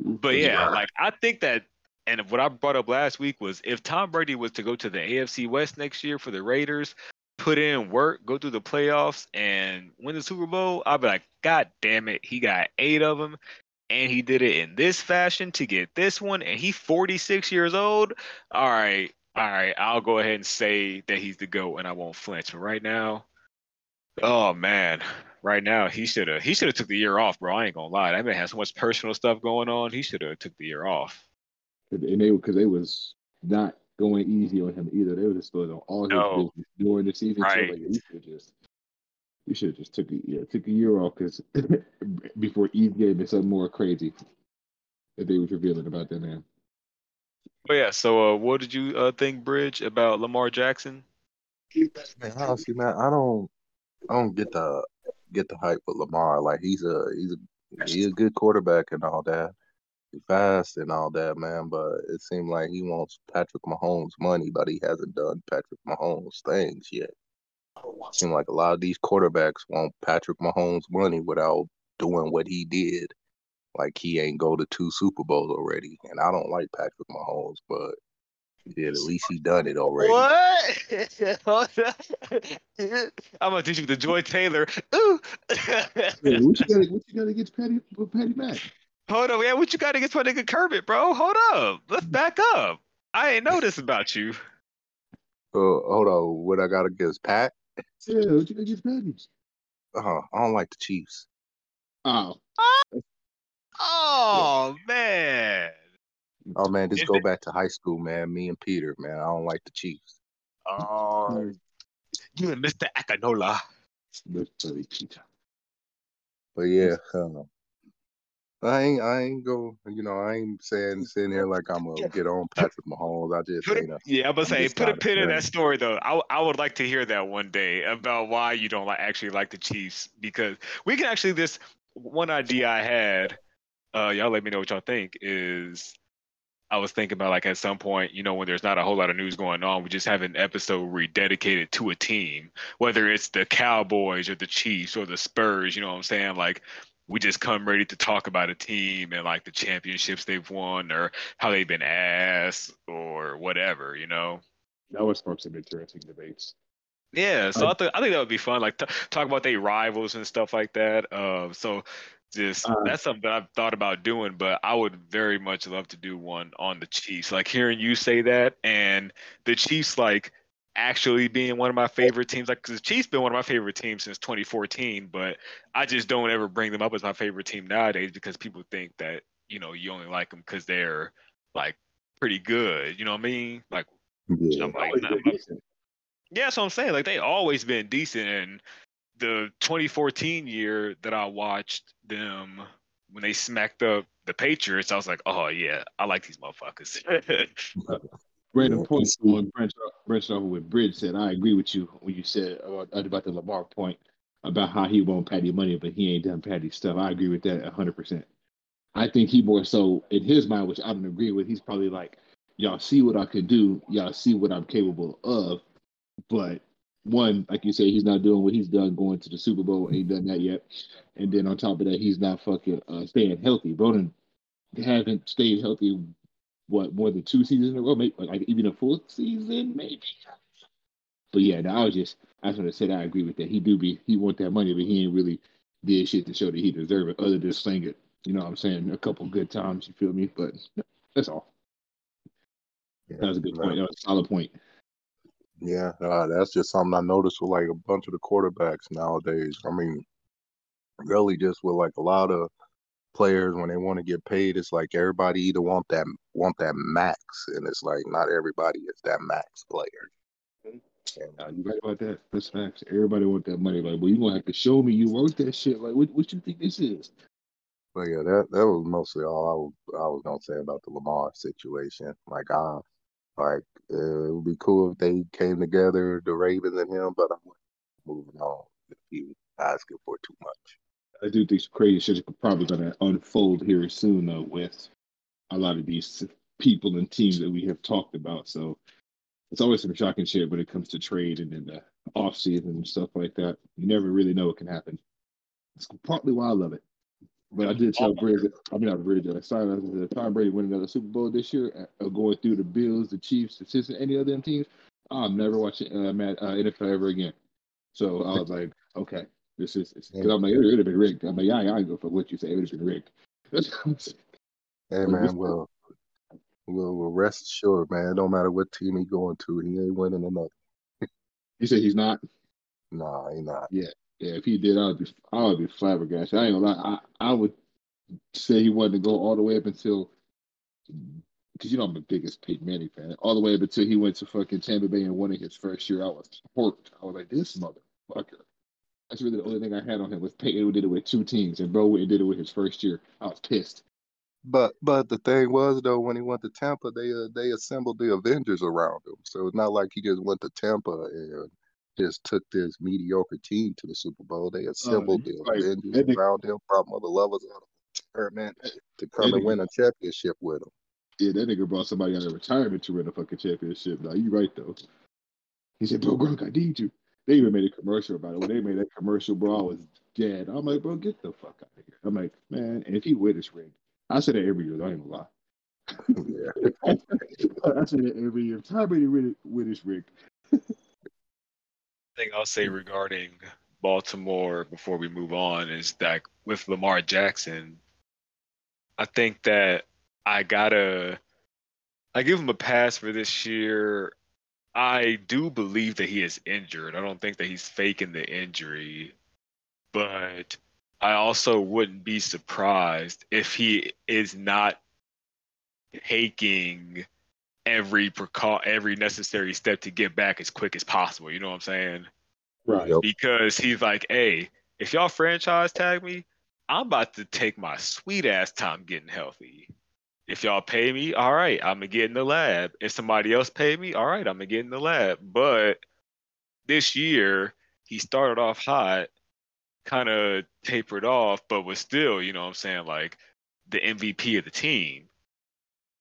But yeah, like I think that, and what I brought up last week was if Tom Brady was to go to the AFC West next year for the Raiders, put in work, go through the playoffs, and win the Super Bowl, I'd be like, God damn it, he got eight of them, and he did it in this fashion to get this one, and he 46 years old. All right, all right, I'll go ahead and say that he's the GOAT, and I won't flinch. But right now, oh man, right now he should have he should have took the year off, bro. I ain't gonna lie, that man has so much personal stuff going on. He should have took the year off. and they because they was not going easy on him either. They were just going on all his No. business during the season. Right. So like, you should just you should have just took a yeah, took a year off because before Eve gave me something more crazy that they was revealing about that man. But yeah, so uh, what did you uh, think, Bridge, about Lamar Jackson? Man, honestly, man, I don't, I don't get the get the hype with Lamar. Like he's a he's a he's a good quarterback and all that, He's fast and all that, man. But it seemed like he wants Patrick Mahomes' money, but he hasn't done Patrick Mahomes' things yet. Seem like a lot of these quarterbacks want Patrick Mahomes' money without doing what he did. Like he ain't go to two Super Bowls already, and I don't like Patrick Mahomes, but yeah, at least he done it already. What? I'm gonna teach you the Joy Taylor. Ooh. Yeah, what you got? What you got against Patty? With Patty back? Hold on, yeah. What you got against my nigga Kermit, bro? Hold up. Let's back up. I ain't know this about you. Uh, hold on, what I got against Pat? Yeah, what you got against Patty? Uh, I don't like the Chiefs. Oh, Oh man. Oh man, just Is go it- back to high school, man. Me and Peter, man. I don't like the Chiefs. Oh, you and Mr. Akanola. Mister funny, Peter. But yeah, uh, I ain't I ain't go you know, I ain't saying sitting here like I'm gonna get on Patrick Mahomes. I just Put ain't a, a yeah, I'm gonna say put a pin in fan. that story though. I I would like to hear that one day about why you don't like actually like the Chiefs because we can actually this one idea I had. Uh, y'all let me know what y'all think. Is I was thinking about like at some point, you know, when there's not a whole lot of news going on, we just have an episode where we dedicate it to a team, whether it's the Cowboys or the Chiefs or the Spurs. You know what I'm saying? Like we just come ready to talk about a team and like the championships they've won or how they've been ass or whatever, you know. That was spark some interesting debates. Yeah, so I- I, think I think that would be fun. Like t- talk about their rivals and stuff like that. Uh, so just Uh, that's something that I've thought about doing, but I would very much love to do one on the Chiefs. Like hearing you say that, and the Chiefs like actually being one of my favorite teams. Like 'cause the Chiefs been one of my favorite teams since 2014, but I just don't ever bring them up as my favorite team nowadays because people think that you know you only like them because they're like pretty good. You know what I mean? Like yeah. I'm like, Always nah, I'm- yeah, that's what I'm saying. Like they always been decent. And the 2014 year that I watched them when they smacked up the Patriots, I was like, oh yeah, I like these motherfuckers. Random Yeah, point you see- on branch branch what Bridge said. I agree with you when you said about, about the Lamar point about how he won't Patty money, but he ain't done Patty stuff. I agree with that hundred percent. I think he more so in his mind, which I don't agree with. He's probably like, y'all see what I can do, y'all see what I'm capable of, but one, like you say, he's not doing what he's done going to the Super Bowl. Ain't done that yet. And then on top of that, he's not fucking uh, staying healthy. Broden haven't stayed healthy what more than two seasons in a row, maybe like even a full season, maybe. But yeah, no, I was just I just want to say that I agree with that. He do be he want that money, but he ain't really did shit to show that he deserve it, other than sling it. You know what I'm saying? A couple good times, you feel me? But that's all. Yeah, That was a good point. That was a solid point. Yeah, uh, that's just something I noticed with like a bunch of the quarterbacks nowadays. I mean, really just with like a lot of players when they want to get paid, it's like everybody either want that want that max, and it's like not everybody is that max player. And Uh, you right about that. That's facts. Everybody want that money. Like, well, you gonna have to show me you worth that shit. Like, what what you think this is? But yeah, that that was mostly all I was I was gonna say about the Lamar situation. Like I like uh, it would be cool if they came together, the Ravens and him, but I'm moving on if he was asking for too much. I do think some crazy shit is probably going to unfold here soon, though, with a lot of these people and teams that we have talked about. So it's always some shocking shit when it comes to trade and in the off season and stuff like that. You never really know what can happen. It's partly why I love it. But I did tell Bridge, I mean, not Bridge, I signed up to Tom Brady winning another Super Bowl this year, uh, going through the Bills, the Chiefs, the Cincinnati, any of them teams. I'm never watching uh, Matt, uh, NFL ever again. So I was like, okay, this is because I'm like, it would have been rigged. I'm like, yeah, I ain't go for what you say. It would have been rigged. Hey man, well, well, well, rest assured, man. It don't matter what team he going to, he ain't winning another. you said he's not. Nah, he not. Yeah, if he did, I would be, I would be flabbergasted. I ain't gonna lie. I, I would say he wanted to go all the way up until, because you know I'm the biggest Peyton Manning fan. All the way up until he went to fucking Tampa Bay and won it his first year. I was hurt. I was like, this motherfucker. That's really the only thing I had on him was Peyton who did it with two teams, and Bro did it with his first year. I was pissed. But but the thing was though, when he went to Tampa, they uh, they assembled the Avengers around him. So it's not like he just went to Tampa and just took this mediocre team to the Super Bowl. They oh, assembled the right. Avengers That nigga- around him, brought other levels out of retirement to come and win a championship with him. Yeah, that nigga brought somebody out of retirement to win a fucking championship. Now you right though. He said, "Bro, Gronk, I need you." They even made a commercial about it. When they made that commercial, bro, I was dead. I'm like, bro, get the fuck out of here. I'm like, man, and if he win this ring, I say that every year. I ain't gonna lie. Yeah. I say that every year. Tom Brady win this ring. thing I'll say hmm. regarding Baltimore before we move on is that with Lamar Jackson, I think that I gotta I give him a pass for this year. I do believe that he is injured. I don't think that he's faking the injury, but I also wouldn't be surprised if he is not taking every precau- every necessary step to get back as quick as possible. You know what I'm saying? Right. Yep. Because he's like, hey, if y'all franchise tag me, I'm about to take my sweet ass time getting healthy. If y'all pay me, all right, I'm gonna get in the lab. If somebody else pay me, all right, I'm gonna get in the lab. But this year, he started off hot, kind of tapered off, but was still, you know what I'm saying, like the MVP of the team.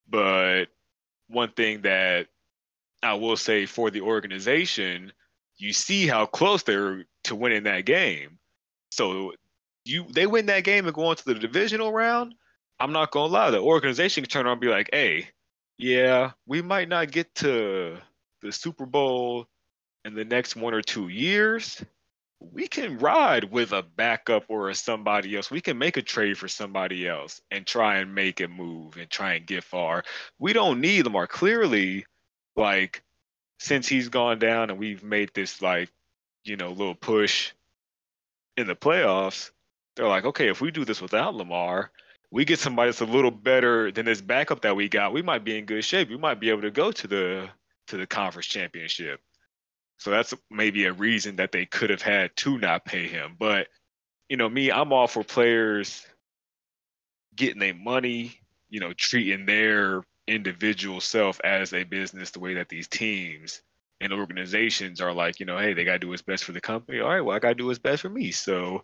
But one thing that I will say for the organization, you see how close they're to winning that game. So you they win that game and go on to the divisional round. I'm not gonna lie, the organization can turn around and be like, hey, yeah, we might not get to the Super Bowl in the next one or two years. We can ride with a backup or a somebody else. We can make a trade for somebody else and try and make a move and try and get far. We don't need Lamar. Clearly, like since he's gone down and we've made this like, you know, little push in the playoffs, they're like, okay, if we do this without Lamar, we get somebody that's a little better than this backup that we got, we might be in good shape. We might be able to go to the to the conference championship. So that's maybe a reason that they could have had to not pay him. But you know, me, I'm all for players getting their money, you know, treating their individual self as a business the way that these teams and organizations are like, you know, hey, they gotta do what's best for the company. All right, well, I gotta do what's best for me. So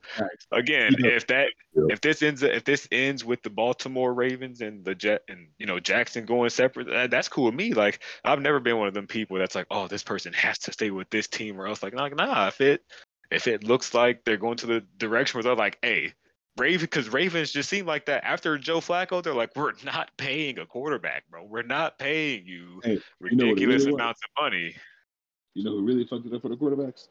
again, know- if that Yeah. if this ends if this ends with the Baltimore Ravens and the Jet and you know Jackson going separate, that, that's cool with me. Like I've never been one of them people that's like, oh, this person has to stay with this team or else. Like, nah, nah. If it if it looks like they're going to the direction where they're like, hey, Raven, because Ravens just seem like that after Joe Flacco, they're like, we're not paying a quarterback, bro. We're not paying you Hey, you know it ridiculous was? amounts of money. You know who really fucked it up for the quarterbacks?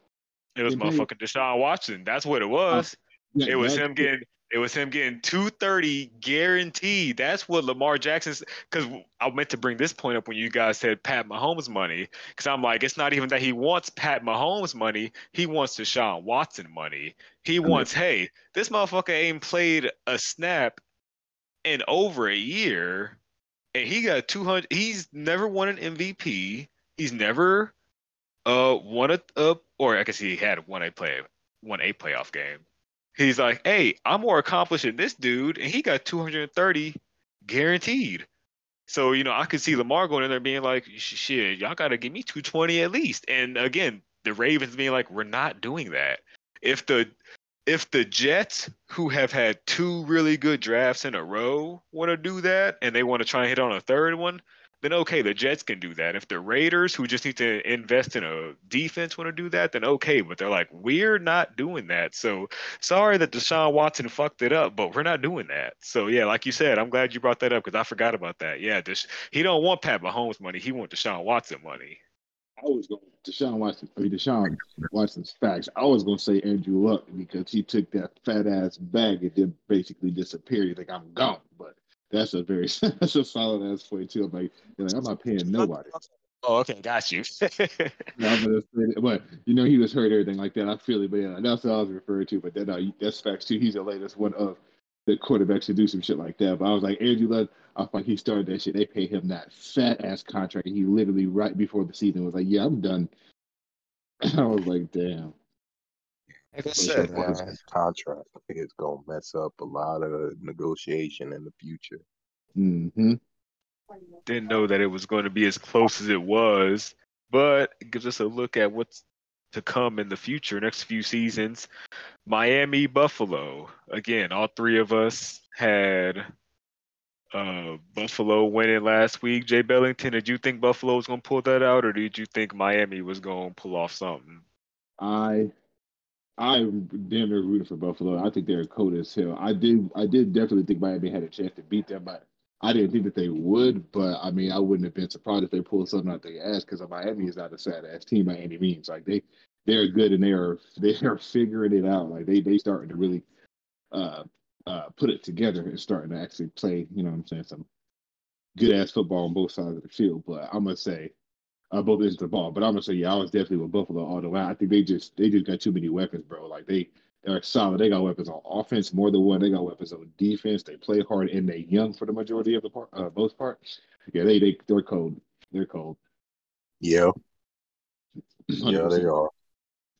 It was motherfucking Deshaun Watson. That's what it was. Yeah, it was him getting. It was him getting 230 guaranteed. That's what Lamar Jackson's. Because I meant to bring this point up when you guys said Pat Mahomes money. Because I'm like, it's not even that he wants Pat Mahomes money. He wants Deshaun Watson money. He mean- wants, hey, this motherfucker ain't played a snap in over a year, and he got 200. He's never won an MVP. He's never uh won a, uh, or I guess he had won a play, won a playoff game. He's like, hey, I'm more accomplished than this dude, and he got 230 guaranteed. So you know, I could see Lamar going in there being like, shit, y'all got to give me 220 at least. And again, the Ravens being like, we're not doing that. If the if the Jets, who have had two really good drafts in a row, want to do that, and they want to try and hit on a third one, then okay, the Jets can do that. If the Raiders, who just need to invest in a defense, want to do that, then okay. But they're like, we're not doing that. So sorry that Deshaun Watson fucked it up, but we're not doing that. So yeah, like you said, I'm glad you brought that up because I forgot about that. Yeah, he don't want Pat Mahomes money. He want Deshaun Watson money. I was going Deshaun Watson. I mean, Deshaun Watson's facts. I was going to say Andrew Luck because he took that fat ass bag and then basically disappeared. He's like, I'm gone. But that's a very that's a solid ass point too. I'm like, like, I'm not paying nobody. Oh, okay, got you. Yeah, I'm gonna say that. But you know, he was hurt, everything like that. I feel it, but yeah, that's what I was referring to. But then uh, that's facts too. He's the latest one of the quarterbacks to do some shit like that. But I was like, Andrew Luck, I thought he started that shit. They paid him that fat ass contract. And he literally right before the season was like, Yeah, I'm done. I was like, damn. Like I It's said, a contract. I think it's gonna mess up a lot of negotiation in the future. hmm Didn't know that it was going to be as close as it was, but it gives us a look at what's to come in the future, next few seasons. Miami, Buffalo. Again, all three of us had uh, Buffalo winning last week. Jay Bellington, did you think Buffalo was going to pull that out, or did you think Miami was going to pull off something? I I damn near rooting for Buffalo. I think they're cold as hell. I did I did definitely think Miami had a chance to beat them, but I didn't think that they would. But I mean, I wouldn't have been surprised if they pulled something out their ass because Miami is not a sad ass team by any means. Like they they're good and they are they are figuring it out. Like they they starting to really uh uh put it together and starting to actually play. You know what I'm saying? Some good ass football on both sides of the field. But I'm gonna say uh, both ends of the ball. But I'm gonna say, yeah, I was definitely with Buffalo all the way. I think they just they just got too many weapons, bro. Like they they're solid. They got weapons on offense more than one. They got weapons on defense. They play hard and they young for the majority of the part, uh, most part. Yeah, they they they're cold. They're cold. Yeah, 100%. yeah, they are.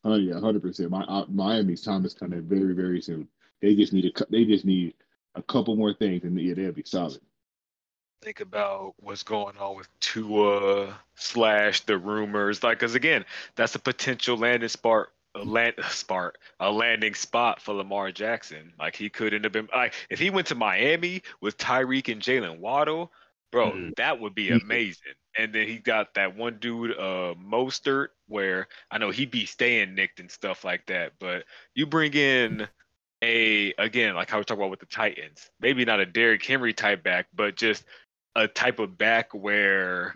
Oh yeah, hundred percent. My uh, Miami's time is coming very very soon. They just need a they just need a couple more things and yeah, they'll be solid. Think about what's going on with Tua slash the rumors, like, because again, that's a potential landing spot, a land spot, a landing spot for Lamar Jackson. Like he could end up in, like, if he went to Miami with Tyreek and Jalen Waddle, bro, Mm. that would be amazing. And then he got that one dude, uh, Mostert, where I know he'd be staying nicked and stuff like that, but you bring in a again, like how we talk about with the Titans, maybe not a Derrick Henry type back, but just a type of back where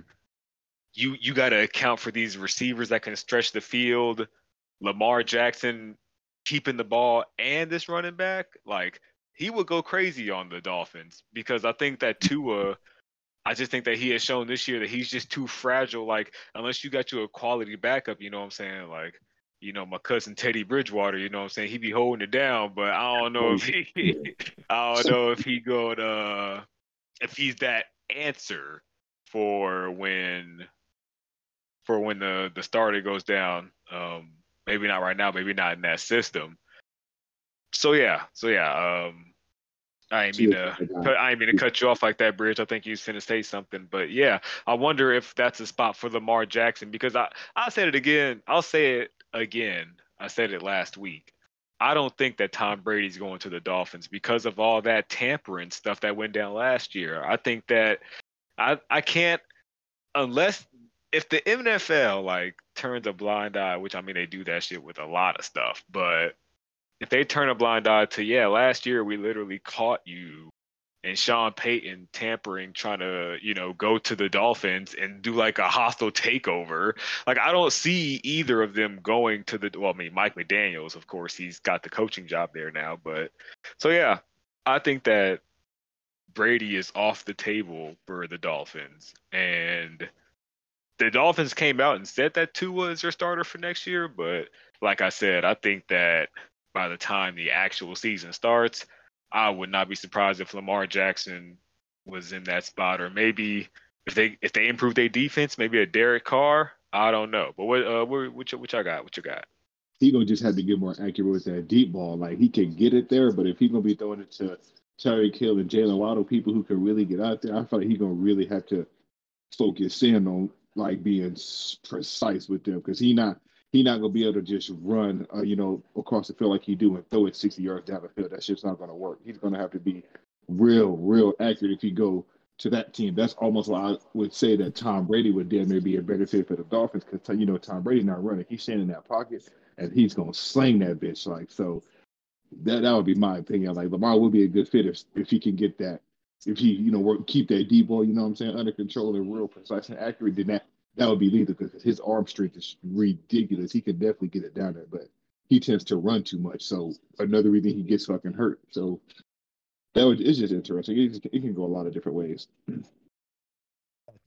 you you got to account for these receivers that can stretch the field. Lamar Jackson keeping the ball and this running back, like he would go crazy on the Dolphins because I think that Tua, I just think that he has shown this year that he's just too fragile. Like unless you got you a quality backup, you know what I'm saying? Like you know my cousin Teddy Bridgewater, you know what I'm saying? He be holding it down, but I don't know if he, I don't know if he go uh if he's that answer for when for when the the starter goes down. Um, maybe not right now, maybe not in that system. So yeah, so yeah. Um, I ain't mean to cut, I ain't mean to cut you off like that, Bridge. I think you was to say something, but yeah, I wonder if that's a spot for Lamar Jackson because I I said it again. I'll say it again. I said it last week. I don't think that Tom Brady's going to the Dolphins because of all that tampering stuff that went down last year. I think that I I can't unless if the NFL like turns a blind eye, which I mean they do that shit with a lot of stuff, but if they turn a blind eye to yeah, last year we literally caught you and Sean Payton tampering, trying to, you know, go to the Dolphins and do like a hostile takeover. Like I don't see either of them going to the well, I mean Mike McDaniels, of course, he's got the coaching job there now, but so yeah, I think that Brady is off the table for the Dolphins. And the Dolphins came out and said that Tua is their starter for next year, but like I said, I think that by the time the actual season starts, I would not be surprised if Lamar Jackson was in that spot, or maybe if they if they improve their defense, maybe a Derek Carr. I don't know, but what uh what what, what y'all got? What you got? He gonna just have to get more accurate with that deep ball. Like he can get it there, but if he's gonna be throwing it to Terry Hill and Jalen Waddle, people who can really get out there, I feel like he's gonna really have to focus in on like being precise with them because he not he not gonna be able to just run, uh, you know, across the field like he do and throw it sixty yards down the field. That's just not gonna work. He's gonna have to be real, real accurate if he go to that team. That's almost why I would say that Tom Brady would damn near be a better fit for the Dolphins because you know Tom Brady's not running. He's standing in that pocket and he's gonna sling that bitch like so. That that would be my opinion. Like Lamar would be a good fit if if he can get that. If he you know work keep that deep ball, you know what I'm saying, under control and real precise and accurate, then that that would be lethal because his arm strength is ridiculous. He can definitely get it down there, but he tends to run too much. So another reason he gets fucking hurt. So that would it's just interesting. It, it can go a lot of different ways.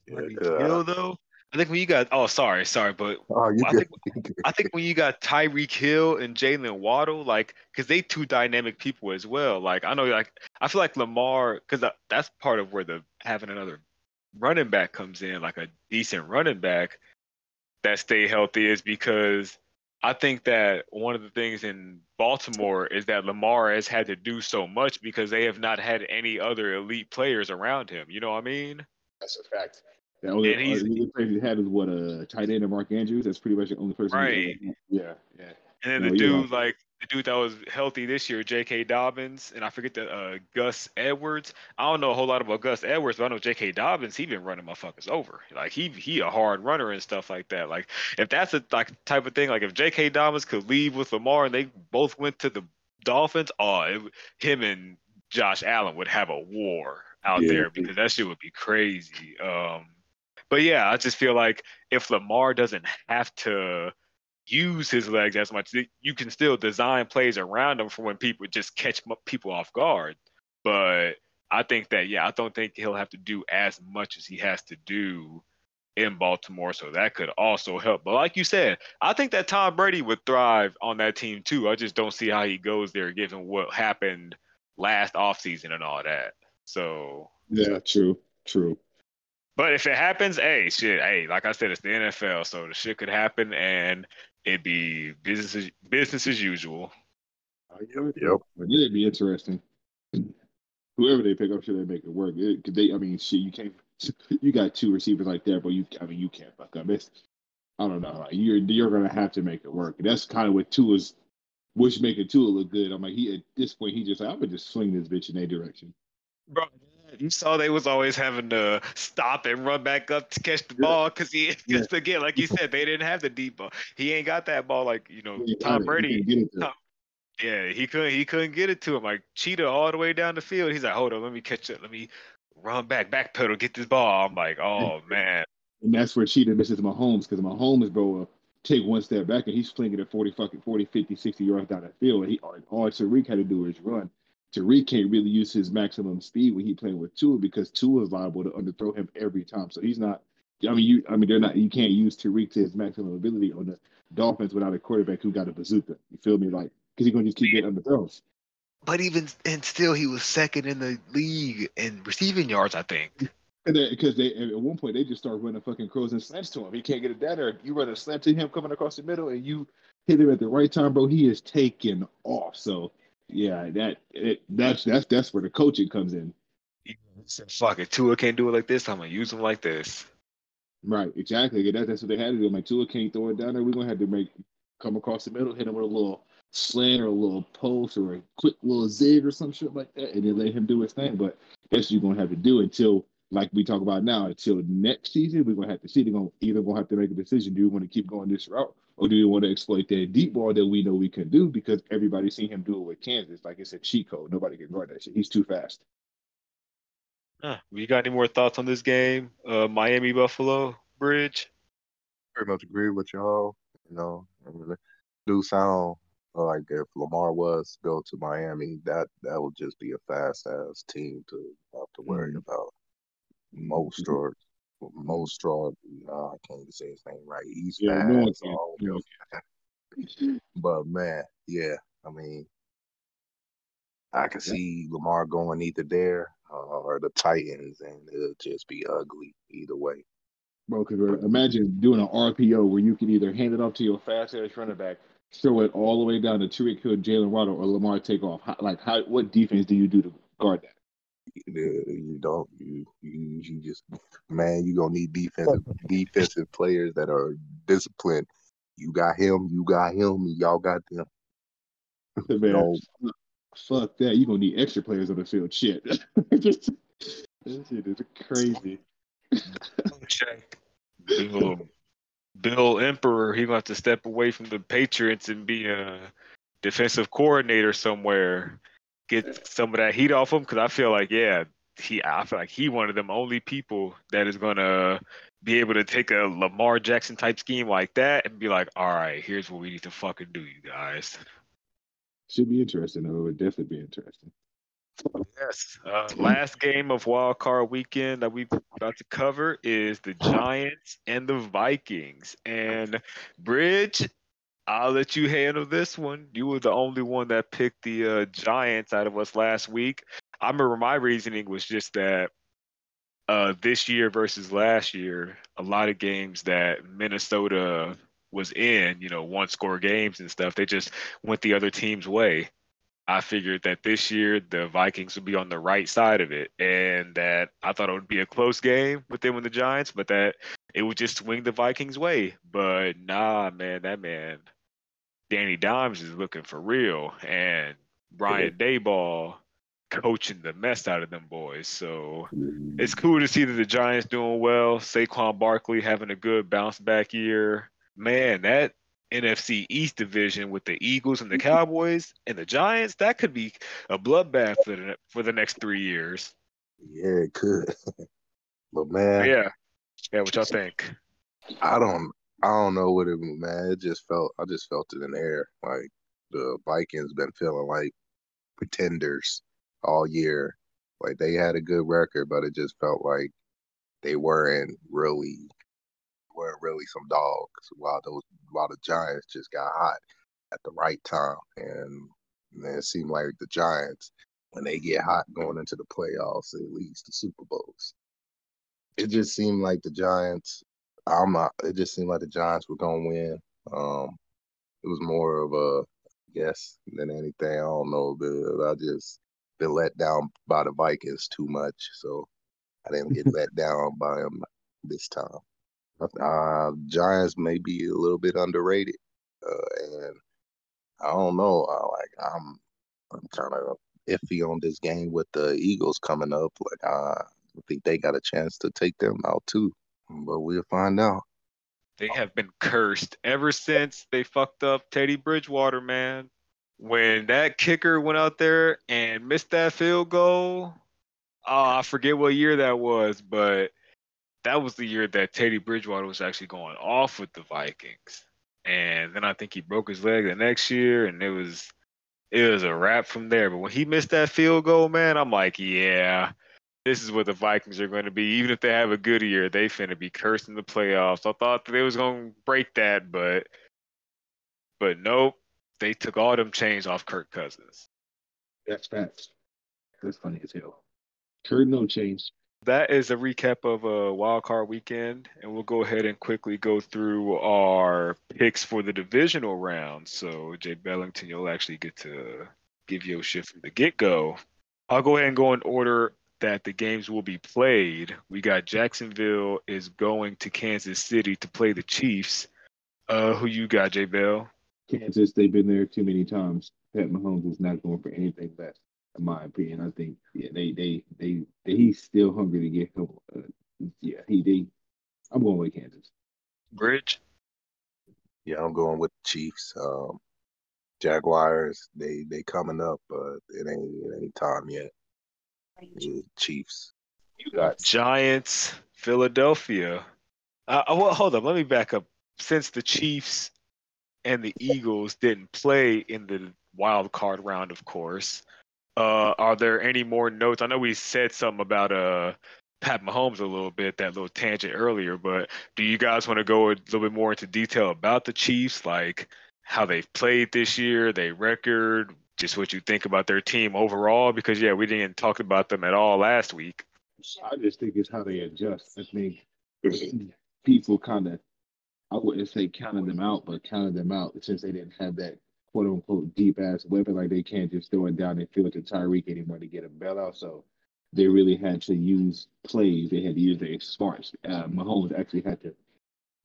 Tyreek Yeah. Hill though. I think when you got oh sorry sorry, but Oh, you I think I think when you got Tyreek Hill and Jalen Waddle, like, because they two dynamic people as well. Like, I know, like, I feel like Lamar, because uh, that's part of where the having another running back comes in, like a decent running back that stay healthy, is because I think that one of the things in Baltimore is that Lamar has had to do so much because they have not had any other elite players around him. You know what I mean? That's a fact. The only, And he's- uh, the only he had is what a tight end and Mark Andrews. That's pretty much the only person. Right. Yeah, yeah. And then No, the you're dude, like the dude that was healthy this year, J.K. Dobbins, and I forget the uh, Gus Edwards. I don't know a whole lot about Gus Edwards, but I know J.K. Dobbins. He been running motherfuckers over. Like he he a hard runner and stuff like that. Like if that's a like type of thing, like if J.K. Dobbins could leave with Lamar and they both went to the Dolphins, oh, it, him and Josh Allen would have a war out Yeah. there because that shit would be crazy. Um, but yeah, I just feel like if Lamar doesn't have to use his legs as much, you can still design plays around him for when people just catch people off guard. But I think that yeah, I don't think he'll have to do as much as he has to do in Baltimore, so that could also help. But like you said, I think that Tom Brady would thrive on that team too. I just don't see how he goes there given what happened last offseason and all that. So Yeah, true, true. But if it happens, hey, shit, hey, like I said, it's the NFL, so the shit could happen and it'd be business as, business as usual. Uh, yep. But it'd be interesting. Whoever they pick up, should they make it work? It, 'cause they, I mean, shit, you can't. You got two receivers like that, but you, I mean, you can't fuck up. It's, I don't know. Like you're, you're gonna have to make it work. And that's kind of what Tua's, which making Tua look good. I'm like, he at this point, he just, like, I'm gonna just swing this bitch in a direction. Bro, you saw they was always having to stop and run back up to catch the ball because he, Yeah. because again, like you said, they didn't have the deep ball. He ain't got that ball like you know Yeah, Tom Brady. can't get it there. Tom- Yeah, he couldn't he couldn't get it to him. Like cheetah all the way down the field. He's like, hold on, let me catch it. Let me run back, backpedal, get this ball. I'm like, oh man. And that's where Cheetah misses Mahomes because Mahomes, bro, will take one step back and he's flinging it 40, fucking 40, 50, 60 yards down the field. And he, all all Tyreek had to do is run. Tyreek can't really use his maximum speed when he playing with Tua because Tua is liable to underthrow him every time. So he's not. I mean, you. I mean, they're not. You can't use Tyreek to his maximum ability on the Dolphins without a quarterback who got a bazooka. You feel me? Like because he's gonna just keep getting underthrows. But even and still, he was second in the league in receiving yards. I think. And because they at one point they just start running fucking crows and slants to him. He can't get it down there. You run a slant to him coming across the middle, and you hit him at the right time, bro. He is taking off. So yeah, that it, that's that's that's where the coaching comes in. He said, Fuck it, Tua can't do it like this. I'm gonna use him like this. Right, exactly. That, that's what they had to do. Like Tua can't throw it down there. We're gonna have to make come across the middle, hit him with a little slant or a little post or a quick little zig or some shit like that, and then let him do his thing. But that's what you're gonna have to do until, like we talk about now, until next season. We're gonna have to see. They're gonna either gonna have to make a decision. Do we want to keep going this route, or do we want to exploit that deep ball that we know we can do because everybody's seen him do it with Kansas? Like it's a cheat code. Nobody can guard that shit. He's too fast. Huh. You got any more thoughts on this game? Uh, Miami Buffalo Bridge. Pretty much agree with y'all. You know, I mean, do sound like if Lamar was to go to Miami, that that would just be a fast ass team to have to worry Mhm. about. Most or most or no, I can't even say his name right. He's Yeah, fast. no one so can. I don't No But man, yeah, I mean, I can Yeah. see Lamar going either there uh, or the Titans, and it'll just be ugly either way. Bro, because imagine doing an RPO where you can either hand it off to your fast ass running back, throw it all the way down to Tyreek Hill, Jalen Waddle, or Lamar take off. How, like, how? What defense do you do to guard that? You you don't you you you just man, you gonna need defensive defensive players that are disciplined. You got him, you got him, y'all got them. Man, No, fuck that. You gonna need extra players on the field. Shit, Just- that shit is crazy. Check. Bill, Bill Emperor, he gonna have to step away from the Patriots and be a defensive coordinator somewhere. Get some of that heat off him because I feel like, yeah, he, I feel like he one of them only people that is gonna be able to take a Lamar Jackson type scheme like that and be like, all right, here's what we need to fucking do, you guys. Should be interesting. though. It would definitely be interesting. Yes. Uh, last game of Wild Card Weekend that we've about to cover is the Giants and the Vikings. And Bridge, I'll let you handle this one. You were the only one that picked the uh, Giants out of us last week. I remember my reasoning was just that uh, this year versus last year, a lot of games that Minnesota was in, you know, one score games and stuff, they just went the other team's way. I figured that this year the Vikings would be on the right side of it, and that I thought it would be a close game with them and the Giants, but that it would just swing the Vikings' way. But nah, man, that man, Danny Dimes is looking for real, and Brian Daboll coaching the mess out of them boys. So mm-hmm. it's cool to see that the Giants doing well. Saquon Barkley having a good bounce back year. Man, that NFC East division with the Eagles and the Cowboys and the Giants, that could be a bloodbath for the for the next three years. yeah, it could. but man, Yeah, yeah. What y'all think? I don't I don't know what it man. It just felt I just felt it in the air. Like the Vikings been feeling like pretenders all year. Like they had a good record, but it just felt like they weren't really weren't really some dogs. While those while the Giants just got hot at the right time, and, and it seemed like the Giants when they get hot going into the playoffs, at least the Super Bowls. It just seemed like the Giants. I'm not. It just seemed like the Giants were gonna win. Um, it was more of a guess than anything. I don't know, but I just been let down by the Vikings too much, so I didn't get let down by them this time. Uh, Giants may be a little bit underrated, uh, and I don't know. I, like I'm, I'm kind of iffy on this game with the Eagles coming up. Like I think they got a chance to take them out too, but we'll find out. They have been cursed ever since they fucked up Teddy Bridgewater, man. When that kicker went out there and missed that field goal, oh, I forget what year that was, but that was the year that Teddy Bridgewater was actually going off with the Vikings. And then I think he broke his leg the next year, and it was it was a wrap from there. But when he missed that field goal, man, I'm like, yeah, this is what the Vikings are going to be. Even if they have a good year, they finna be cursing the playoffs. I thought they was going to break that, but but nope, they took all them chains off Kirk Cousins. That's facts. That's funny as hell. Kirk no chains. That is a recap of a wild card weekend, and we'll go ahead and quickly go through our picks for the divisional round. So, Jay Bellington, you'll actually get to give your shit from the get go. I'll go ahead and go in order that the games will be played. We got Jacksonville is going to Kansas City to play the Chiefs. Uh, who you got, Jay Bell? Kansas, they've been there too many times. Pat Mahomes is not going for anything less in my opinion. I think yeah, they they they, they he's still hungry to get him. Uh, yeah, he they. I'm going with Kansas. Bridge. Yeah, I'm going with the Chiefs. Um, Jaguars, they they coming up, but it ain't it ain't time yet. Chiefs. You got Giants, Philadelphia. Uh, uh, well, hold up. Let me back up. Since the Chiefs and the Eagles didn't play in the wild card round, of course, uh, are there any more notes? I know we said something about uh Pat Mahomes a little bit, that little tangent earlier, but do you guys want to go a little bit more into detail about the Chiefs, like how they've played this year, their record, just what you think about their team overall? Because yeah, we didn't talk about them at all last week. I just think it's how they adjust. I think people kind of, I wouldn't say counted them out, but counted them out since they didn't have that quote unquote deep ass weapon. Like they can't just throw it down and field it to Tyreek anymore to get a bailout. So they really had to use plays. They had to use their smarts. Uh, Mahomes actually had to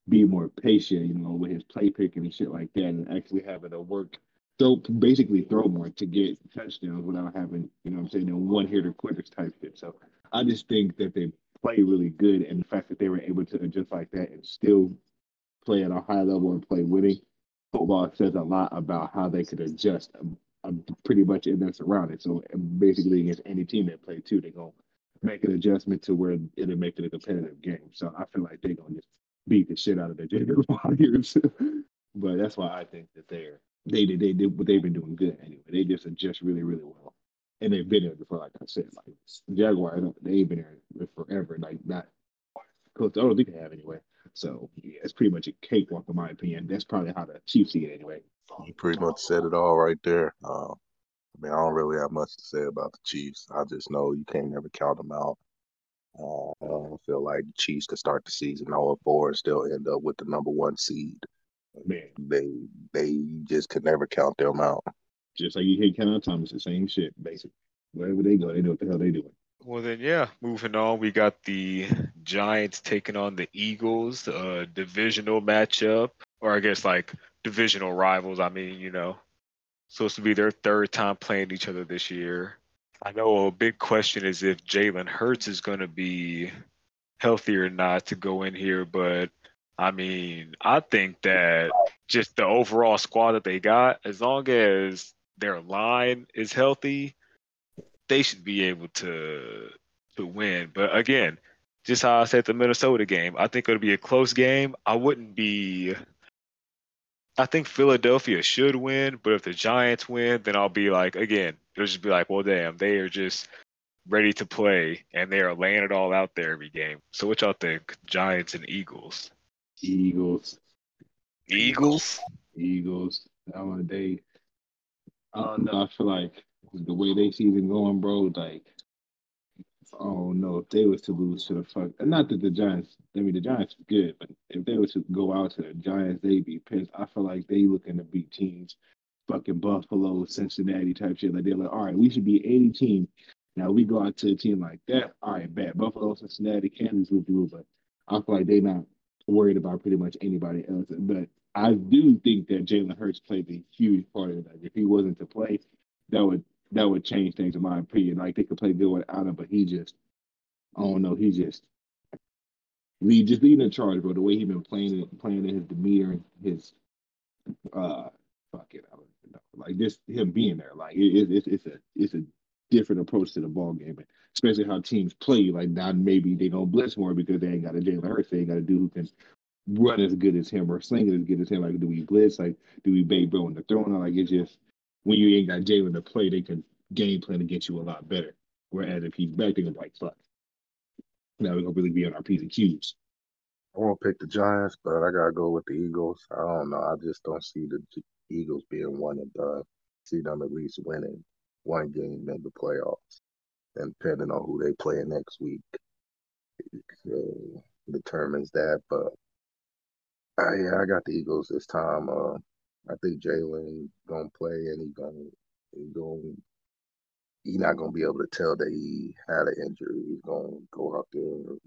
be more patient, you know, with his play picking and shit like that, and actually having to work. So basically, throw more to get touchdowns without having, you know, I'm saying, a one hitter quitters type shit. So I just think that they play really good, and the fact that they were able to adjust like that and still play at a high level and play winning football says a lot about how they could adjust um, um, pretty much in their surroundings. So basically, against any team that play too, they're gonna make an adjustment to where it'll make it a competitive game. So I feel like they're gonna just beat the shit out of the Jaguars. But that's why I think that they're they did they did what they've been doing good anyway. They just adjust really really well, and they've been there before. Like I said, like Jaguars, they've been there forever. Like not don't think they have anyway. So yeah, it's pretty much a cakewalk in my opinion. That's probably how the Chiefs see it anyway. You pretty much said it all right there. Uh, I mean, I don't really have much to say about the Chiefs. I just know you can't never count them out. Uh, I don't feel like the Chiefs could start the season 0 4 and still end up with the number one seed. Man, they they just could never count them out. Just like you hate Kevin Thomas, the same shit, basically. Wherever they go, they know what the hell they doing. Well, then, yeah, moving on, we got the Giants taking on the Eagles, uh, divisional matchup, or I guess like divisional rivals. I mean, you know, supposed to be their third time playing each other this year. I know a big question is if Jalen Hurts is going to be healthy or not to go in here, but I mean, I think that just the overall squad that they got, as long as their line is healthy, they should be able to to win. But again, just how I said the Minnesota game, I think it'll be a close game. I wouldn't be. I think Philadelphia should win, but if the Giants win, then I'll be like, again, it'll just be like, well, damn, they are just ready to play and they are laying it all out there every game. So what y'all think, Giants and Eagles? Eagles. Eagles. Eagles. Um, they. I don't know. I feel like the way they season going, bro. Like, I don't know if they was to lose to the fuck. Not that the Giants. I mean, the Giants are good, but if they was to go out to the Giants, they'd be pissed. I feel like they looking to beat teams, fucking Buffalo, Cincinnati type shit. Like they're like, all right, we should be 80 team. Now we go out to a team like that. All right, bad. Buffalo, Cincinnati, Kansas, with you, but I feel like they're not worried about pretty much anybody else. But I do think that Jalen Hurts played a huge part of that. If he wasn't to play, that would that would change things in my opinion. Like they could play good without him, but he just I don't know, he just lead just leading the charge, bro. The way he been playing playing in his demeanor, his uh fuck it, I don't know. Like just him being there, like it, it, it's it's a it's a different approach to the ball game, especially how teams play. Like now, maybe they don't blitz more because they ain't got a Jalen Hurts. They ain't got a dude who can run as good as him or sling as good as him. Like, do we blitz? Like, do we bait bro in the throwing? Like, it's just when you ain't got Jalen to play, they can game plan to get you a lot better. Whereas if he's back, they're like, fuck. Now we're gonna really be on our P's and Q's. I won't pick the Giants, but I gotta go with the Eagles. I don't know. I just don't see the Eagles being one and done. See them at least winning one game in the playoffs. And depending on who they play next week, determines that. But uh, yeah, I got the Eagles this time. Uh, I think Jalen gonna play, and he gonna he gonna he not gonna be able to tell that he had an injury. He's gonna go out there and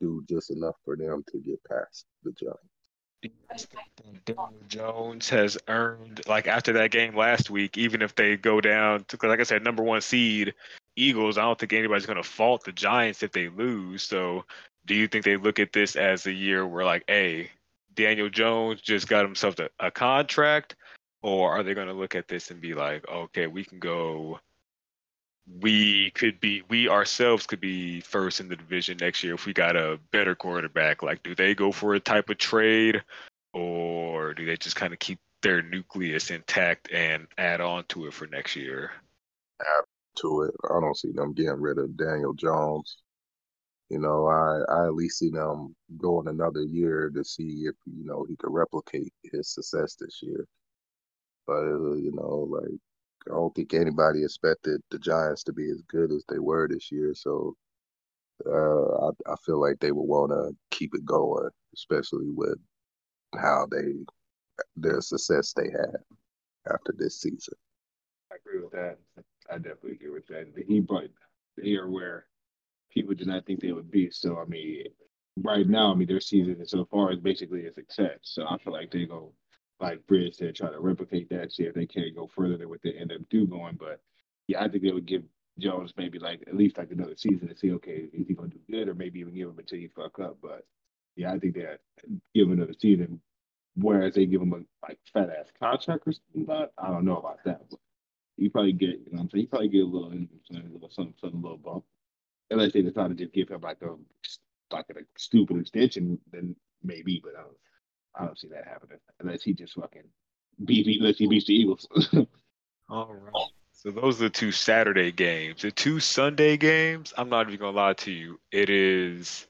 do just enough for them to get past the Giants. Daniel Jones has earned like after that game last week, even if they go down to like I said, number one seed Eagles, I don't think anybody's gonna fault the Giants if they lose. So do you think they look at this as a year where like, hey, Daniel Jones just got himself a, a contract, or are they gonna look at this and be like, okay, we can go we could be we ourselves could be first in the division next year if we got a better quarterback? Like do they go for a type of trade? Or do they just kind of keep their nucleus intact and add on to it for next year? Add to it i don't see them getting rid of daniel jones you know i i at least see them going another year to see if you know he could replicate his success this year but uh, you know like I don't think anybody expected the Giants to be as good as they were this year. So uh, I, I feel like they would want to keep it going, especially with how they their success they had after this season. I agree with that. I definitely agree with that. He brought they are where people did not think they would be. So I mean, right now, I mean their season so far is basically a success. So I feel like they go like Bridge said, try to replicate that, see if they can't go further than what they end up do going. But yeah, I think they would give Jones maybe like at least like another season to see, okay, is he gonna do good, or maybe even give him until he fuck up. But yeah, I think that give him another season. Whereas they give him a like fat ass contract or something, I don't know about that. But you probably get, you know, what I'm saying, you probably get a little, a little something, a little bump. Unless they decide to just give him like a like a stupid extension, then maybe. But I don't. I don't see that happening unless he just fucking beat, unless he beats the Eagles. All right. So those are the two Saturday games. The two Sunday games, I'm not even gonna lie to you. It is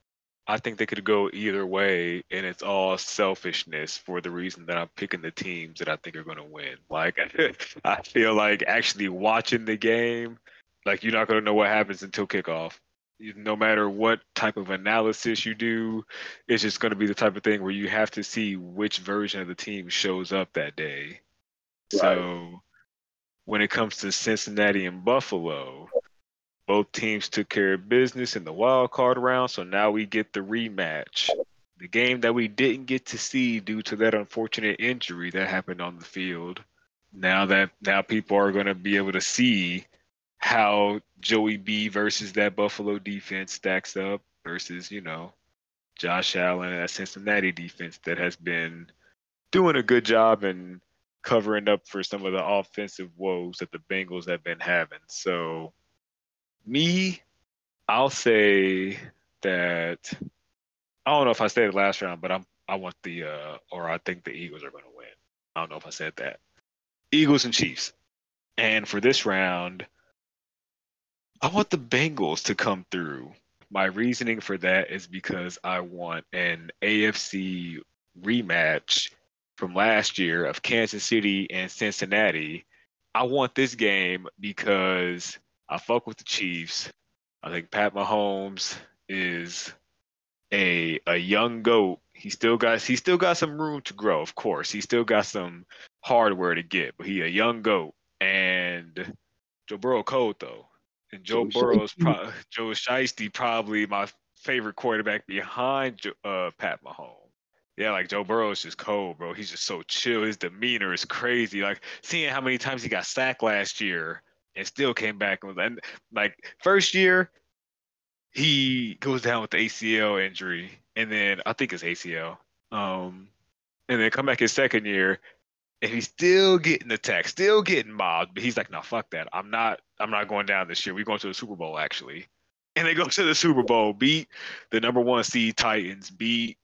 I think they could go either way, and it's all selfishness for the reason that I'm picking the teams that I think are gonna win. Like I feel like actually watching the game, like you're not gonna know what happens until kickoff no matter what type of analysis you do, it's just going to be the type of thing where you have to see which version of the team shows up that day. Right. So when it comes to Cincinnati and Buffalo, both teams took care of business in the wild card round, so now we get the rematch. The game that we didn't get to see due to that unfortunate injury that happened on the field. Now that now people are going to be able to see how Joey B versus that Buffalo defense stacks up versus, you know, Josh Allen and that Cincinnati defense that has been doing a good job and covering up for some of the offensive woes that the Bengals have been having. So, me, I'll say that I don't know if I said it last round, but I'm I want the uh or I think the Eagles are going to win. I don't know if I said that. Eagles and Chiefs. And for this round, I want the Bengals to come through my reasoning for that is because I want an AFC rematch from last year of Kansas City and Cincinnati. I want this game because I fuck with the Chiefs. I think Pat Mahomes is a a young goat. He still got he still got some room to grow, of course. He still got some hardware to get, but he a young goat. And Joe Burrow cold though. And Joe, Joe Burrow's pro- Joe Shiesty probably my favorite quarterback behind uh, Pat Mahomes. Yeah, like Joe Burrow is just cold, bro. He's just so chill. His demeanor is crazy. Like seeing how many times he got sacked last year and still came back and like first year he goes down with the ACL injury and then I think it's ACL. Um and then come back his second year and he's still getting attacked, still getting mobbed. But he's like, no, fuck that. I'm not. I'm not going down this year. We're going to the Super Bowl actually, and they go to the Super Bowl, beat the number one seed Titans, beat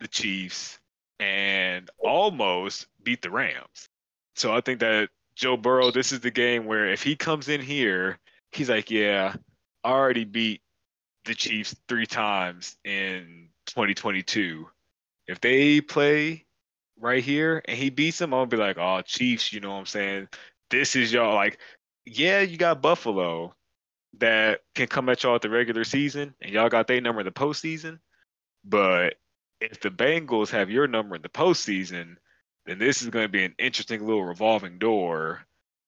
the Chiefs, and almost beat the Rams. So I think that Joe Burrow, this is the game where if he comes in here, he's like, yeah, I already beat the Chiefs three times in 2022. If they play right here and he beats them, gonna be like, oh, Chiefs, you know what I'm saying? This is y'all like, yeah, you got Buffalo that can come at y'all at the regular season, and y'all got their number in the postseason. But if the Bengals have your number in the postseason, then this is going to be an interesting little revolving door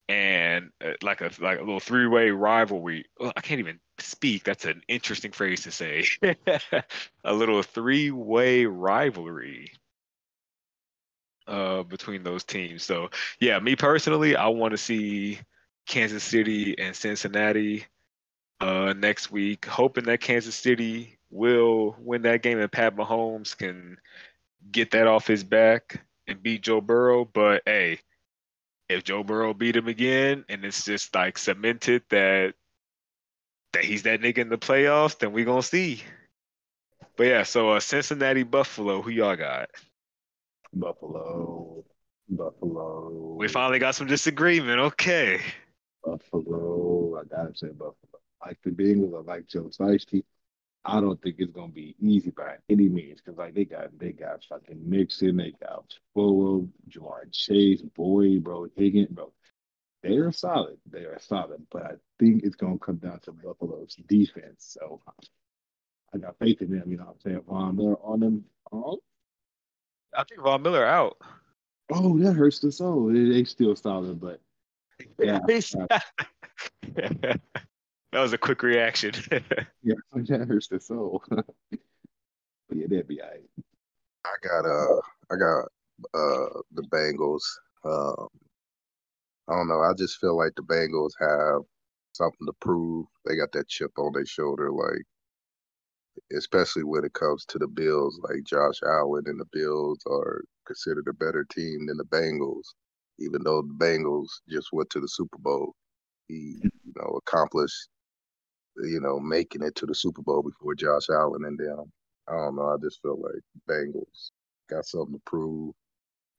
and uh, like a like a little three-way rivalry. Well, I can't even speak. That's an interesting phrase to say. a little three-way rivalry uh, between those teams. So yeah, me personally, I want to see Kansas City and Cincinnati uh, next week, hoping that Kansas City will win that game and Pat Mahomes can get that off his back and beat Joe Burrow. But hey, if Joe Burrow beat him again and it's just like cemented that that he's that nigga in the playoffs, then we gonna see. But yeah, so uh, Cincinnati Buffalo, who y'all got? Buffalo. Buffalo. We finally got some disagreement. Okay. Buffalo. I gotta say Buffalo. I like the Bengals. I like Joe Shiesty. I don't think it's gonna be easy by any means because like they got they got fucking Mixon, they got Fuller, Ja'Marr Chase, Boyd, bro, Higgins, bro. They are solid. They are solid, but I think it's gonna come down to Buffalo's defense. So I got faith in them. You know what I'm saying? On them, on them, on I think Von Miller out. Oh, that hurts the soul. They, they still solid, but yeah. that was a quick reaction. yeah, that hurts the soul. but yeah, that'd be all right. I got uh I got uh the Bengals. Um I don't know. I just feel like the Bengals have something to prove. They got that chip on their shoulder, like especially when it comes to the Bills. Like Josh Allen and the Bills are considered a better team than the Bengals, even though the Bengals just went to the Super Bowl. He, you know, accomplished, you know, making it to the Super Bowl before Josh Allen and them. I don't know. I just feel like Bengals got something to prove.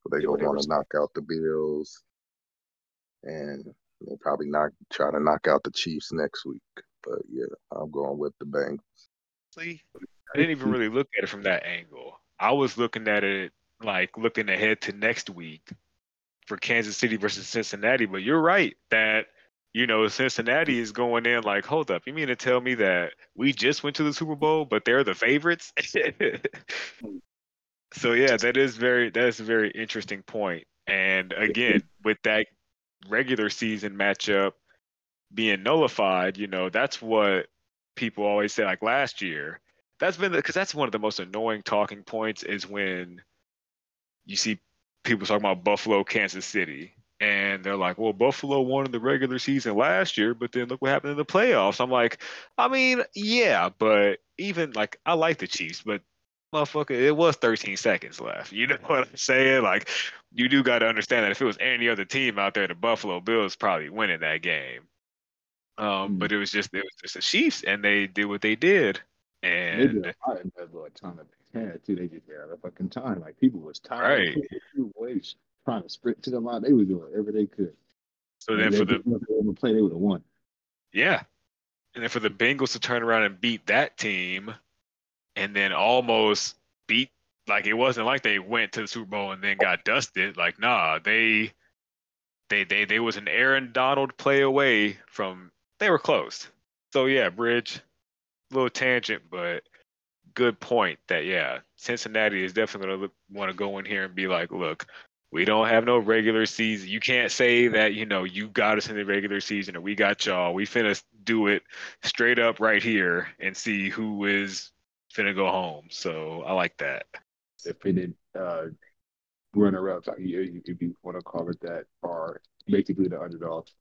But they don't want to knock out the Bills, and they'll probably not try to knock out the Chiefs next week. But yeah, I'm going with the Bengals honestly, I didn't even really look at it from that angle. I was looking at it like looking ahead to next week for Kansas City versus Cincinnati. But you're right that you know Cincinnati is going in like, hold up, you mean to tell me that we just went to the Super Bowl, but they're the favorites? so yeah, that is very that is a very interesting point. And again, with that regular season matchup being nullified, you know, that's what people always say like last year that's been because that's one of the most annoying talking points is when you see people talking about buffalo kansas city and they're like well buffalo won in the regular season last year but then look what happened in the playoffs i'm like i mean yeah but even like i like the chiefs but motherfucker it was 13 seconds left you know what i'm saying like you do got to understand that if it was any other team out there the buffalo bills probably winning that game um, mm. But it was just it was just the Chiefs, and they did what they did. And they did a lot in that little time that they had too. They just a fucking time. Like people was tired. Right. Ways trying to sprint to the line. They were doing whatever they could. So and then for the play, they would have won. Yeah, and then for the Bengals to turn around and beat that team, and then almost beat like it wasn't like they went to the Super Bowl and then got dusted. Like nah, they they they they was an Aaron Donald play away from they were close. So yeah, Bridge, little tangent, but good point that yeah, Cincinnati is definitely gonna want to go in here and be like, look, we don't have no regular season. You can't say that, you know, you got us in the regular season and we got y'all. We finna do it straight up right here and see who is finna go home. So I like that. Defeated uh, runner ups, you, if you want to call it that, are basically the underdogs.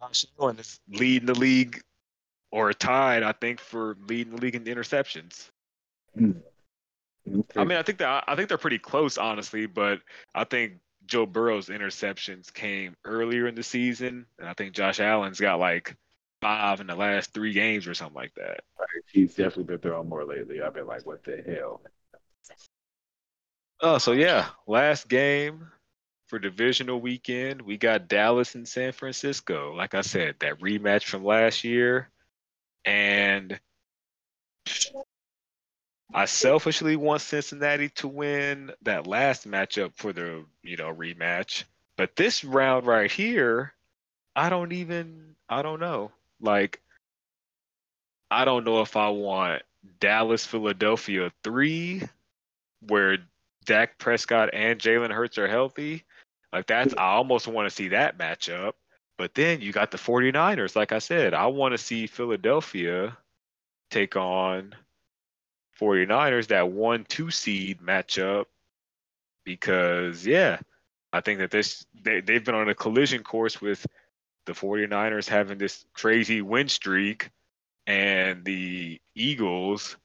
Josh Allen is leading the league or tied, I think, for leading the league in interceptions. Mm. Okay. I mean, I think that I think they're pretty close, honestly. But I think Joe Burrow's interceptions came earlier in the season, and I think Josh Allen's got like five in the last three games or something like that. Right. He's definitely been throwing more lately. I've been like, what the hell? Oh, so yeah, last game for divisional weekend, we got Dallas and San Francisco. Like I said, that rematch from last year, and I selfishly want Cincinnati to win that last matchup for the you know rematch. But this round right here, I don't even I don't know. Like I don't know if I want Dallas Philadelphia three, where Dak Prescott and Jalen Hurts are healthy. Like that's I almost want to see that matchup. But then you got the 49ers. Like I said, I want to see Philadelphia take on 49ers, that one two seed matchup, because yeah, I think that this they, they've been on a collision course with the 49ers having this crazy win streak and the Eagles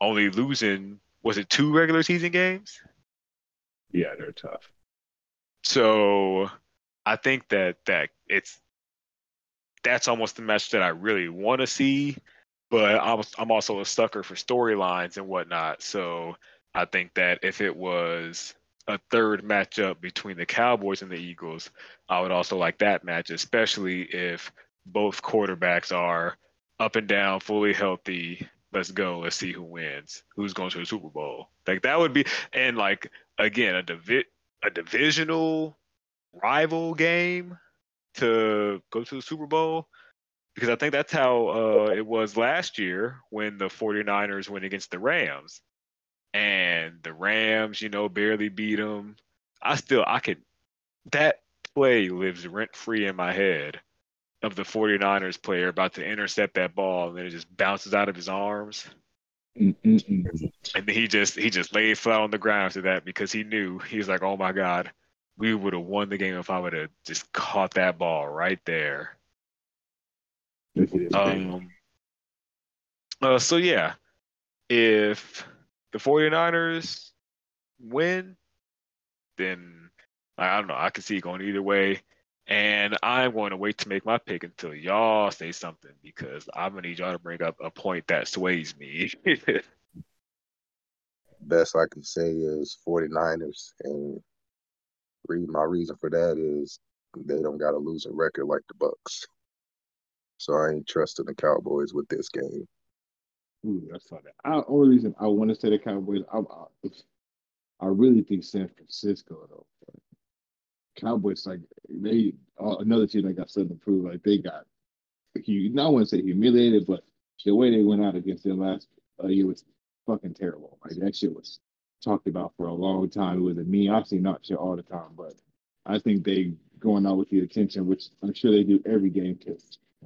only losing was it two regular season games? Yeah, they're tough. So I think that that it's that's almost the match that I really want to see but I'm I'm also a sucker for storylines and whatnot. So I think that if it was a third matchup between the Cowboys and the Eagles, I would also like that match, especially if both quarterbacks are up and down, fully healthy. Let's go. Let's see who wins. Who's going to the Super Bowl? Like that would be, and like again, a divi- a divisional rival game to go to the Super Bowl because I think that's how uh, it was last year when the 49ers went against the Rams. And the Rams, you know, barely beat them. I still, I could, that play lives rent free in my head of the 49ers player about to intercept that ball and then it just bounces out of his arms. Mm-mm-mm. And he just he just laid flat on the ground after that because he knew he was like, oh my god, we would have won the game if I would have just caught that ball right there. Um, uh, so yeah, if the 49ers win, then I don't know. I can see it going either way. And I'm going to wait to make my pick until y'all say something because I'm gonna need y'all to bring up a point that sways me. Best I can say is 49ers, and my reason for that is they don't got a losing record like the Bucks. So I ain't trusting the Cowboys with this game. Ooh, that's funny. I, only reason I want to say the Cowboys, I, I, I really think San Francisco though. Cowboys like they uh, another team that got something to prove. Like they got, you not want to say humiliated, but the way they went out against them last uh, year was fucking terrible. Like that shit was talked about for a long time. It was a me. I've seen not shit all the time, but I think they going out with the attention, which I'm sure they do every game to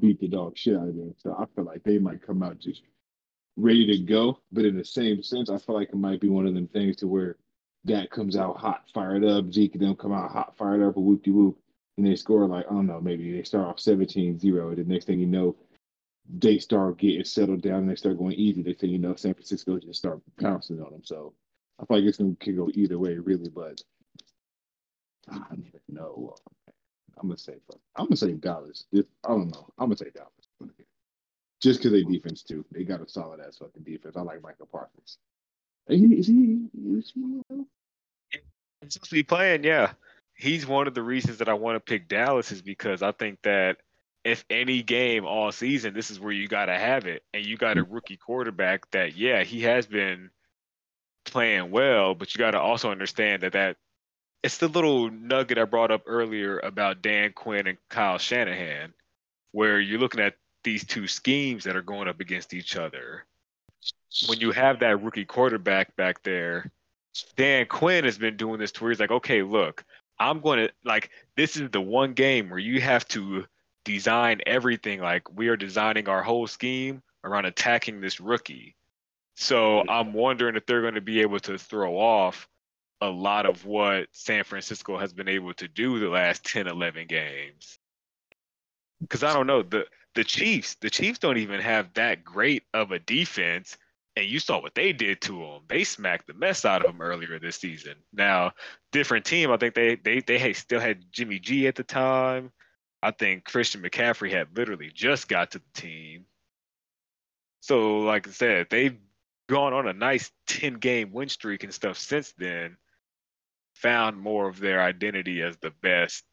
beat the dog shit out of them. So I feel like they might come out just ready to go. But in the same sense, I feel like it might be one of them things to where that comes out hot, fired up. Zeke and them come out hot, fired up, a whoop de whoop. And they score like, I don't know, maybe they start off 17 0. The next thing you know, they start getting settled down and they start going easy. They say, you know, San Francisco just start pouncing on them. So I feel like it's going to go either way, really. But I don't even know. I'm gonna say I'm gonna say Dallas. I don't know. I'm gonna say Dallas. Just because they defense too. They got a solid ass fucking defense. I like Micah Parsons. Is he? Is he? Is he Since we playing, yeah, he's one of the reasons that I want to pick Dallas is because I think that if any game all season, this is where you got to have it. And you got a mm-hmm. rookie quarterback that, yeah, he has been playing well, but you got to also understand that that it's the little nugget I brought up earlier about Dan Quinn and Kyle Shanahan, where you're looking at these two schemes that are going up against each other. When you have that rookie quarterback back there, Dan Quinn has been doing this to where he's like, okay, look, I'm going to like this is the one game where you have to design everything like we are designing our whole scheme around attacking this rookie. So I'm wondering if they're going to be able to throw off a lot of what San Francisco has been able to do the last 10, 11 games. Because I don't know the the Chiefs, the Chiefs don't even have that great of a defense, and you saw what they did to them. They smacked the mess out of them earlier this season. Now, different team. I think they they they had, still had Jimmy G at the time. I think Christian McCaffrey had literally just got to the team. So, like I said, they've gone on a nice 10 game win streak and stuff since then found more of their identity as the best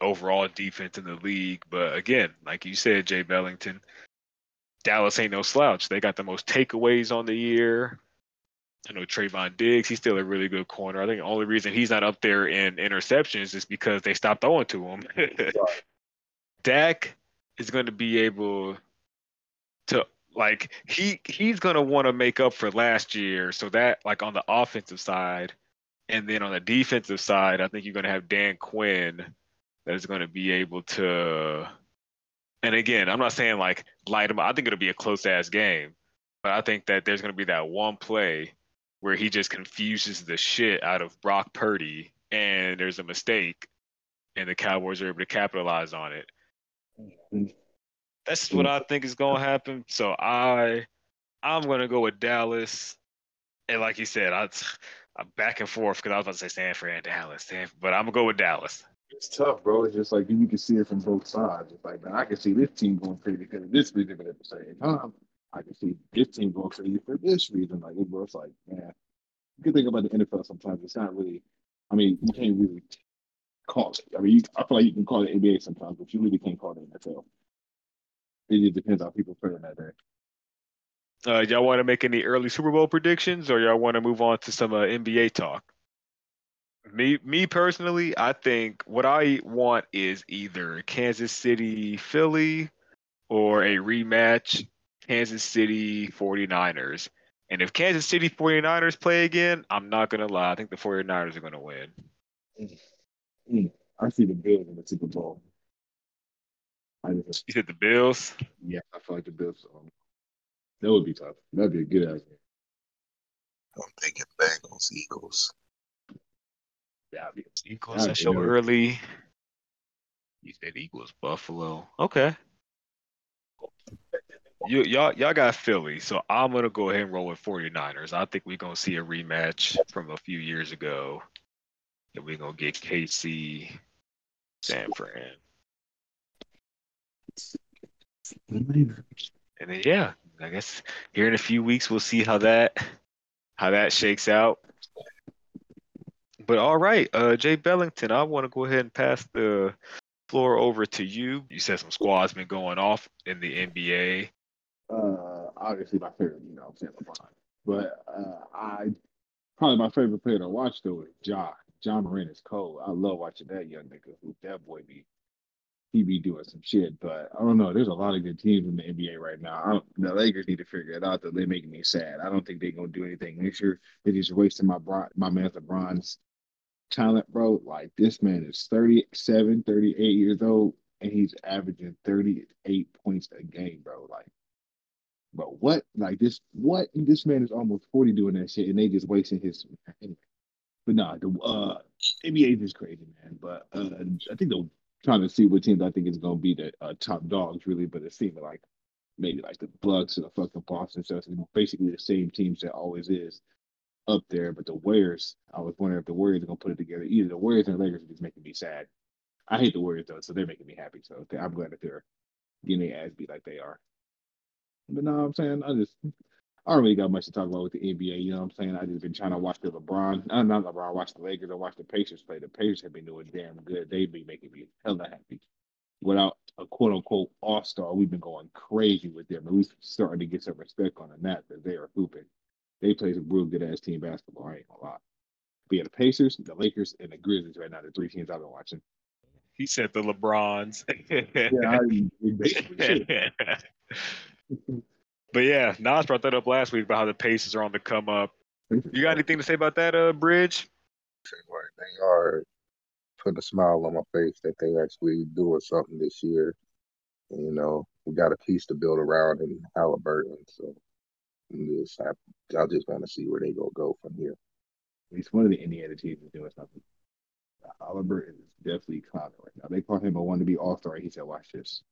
overall defense in the league. But again, like you said, Jay Bellington, Dallas ain't no slouch. They got the most takeaways on the year. I know Trevon Diggs, he's still a really good corner. I think the only reason he's not up there in interceptions is because they stopped throwing to him. Dak is going to be able to like he he's going to want to make up for last year so that like on the offensive side and then on the defensive side, I think you're going to have Dan Quinn that is going to be able to. And again, I'm not saying like light him. I think it'll be a close ass game, but I think that there's going to be that one play where he just confuses the shit out of Brock Purdy, and there's a mistake, and the Cowboys are able to capitalize on it. That's what I think is going to happen. So I, I'm going to go with Dallas, and like you said, I. I'm back and forth because I was about to say Stanford and Dallas, but I'm gonna go with Dallas. It's tough, bro. It's just like you can see it from both sides. It's like, I can see this team going crazy because of this reason, but at the same time, I can see this team going crazy for this reason. Like, it it's like, man, you can think about the NFL sometimes. It's not really, I mean, you can't really call it. I mean, you, I feel like you can call it NBA sometimes, but you really can't call it NFL. It just depends how people play that day. Uh, y'all want to make any early Super Bowl predictions, or y'all want to move on to some uh, NBA talk? Me, me personally, I think what I want is either Kansas City, Philly, or a rematch Kansas City 49ers. And if Kansas City 49ers play again, I'm not going to lie. I think the 49ers are going to win. Mm. Mm. I see the Bills in the Super Bowl. I just, you said the Bills? Yeah, I feel like the Bills. Um, that would be tough. That'd be a good idea. I'm thinking Bengals, Eagles. Yeah, Eagles. That show early. You said Eagles, Buffalo. Okay. You, y'all, y'all got Philly, so I'm gonna go ahead and roll with 49ers. I think we're gonna see a rematch from a few years ago, and we're gonna get KC, San Fran. And then yeah, I guess here in a few weeks we'll see how that how that shakes out. But all right, uh, Jay Bellington, I want to go ahead and pass the floor over to you. You said some squads been going off in the NBA. Uh, obviously my favorite, you know, I'm saying LeBron, but uh, I probably my favorite player to watch though is Ja. Ja Morant is cold. I love watching that young nigga who that boy be he be doing some shit. But I don't know. There's a lot of good teams in the NBA right now. the Lakers need to figure it out. Though they're making me sad. I don't think they're gonna do anything next year. They're just wasting my my man LeBron's talent, bro. Like this man is 37, 38 years old, and he's averaging 38 points a game, bro. Like, but what? Like this? What? This man is almost 40 doing that shit, and they just wasting his. Anyway. But nah, the uh, NBA is crazy, man. But uh, I think the trying to see what teams I think is going to be the uh, top dogs, really. But it seems like maybe like the Bucks and the fucking Boston Celtics, basically the same teams that always is up there. But the Warriors, I was wondering if the Warriors are going to put it together. Either the Warriors and the Lakers are just making me sad. I hate the Warriors though, so they're making me happy. So I'm glad that they're getting their ass beat like they are. But no, I'm saying I just I don't really got much to talk about with the NBA. You know what I'm saying? I just been trying to watch the LeBron. Uh, not LeBron. Watch the Lakers. I watch the Pacers play. The Pacers have been doing damn good. They be making me hella happy. without a quote unquote all star, we've been going crazy with them. At least starting to get some respect on the net that they are hooping. They play some real good ass team basketball. I ain't gonna lie. But yeah, the Pacers, the Lakers, and the Grizzlies right now, the three teams I've been watching. He said the LeBrons. yeah, I, but yeah, Naj brought that up last week about how the Pacers are on the come up. You got anything to say about that, uh, Bridge? They are putting a smile on my face that they actually doing something this year. And, you know, we got a piece to build around in Haliburton, so just I just want to see where they gonna go from here. At least one of the Indiana teams is doing something. Haliburton is definitely climbing right now. They call him a one to be all star. He said, "Watch this."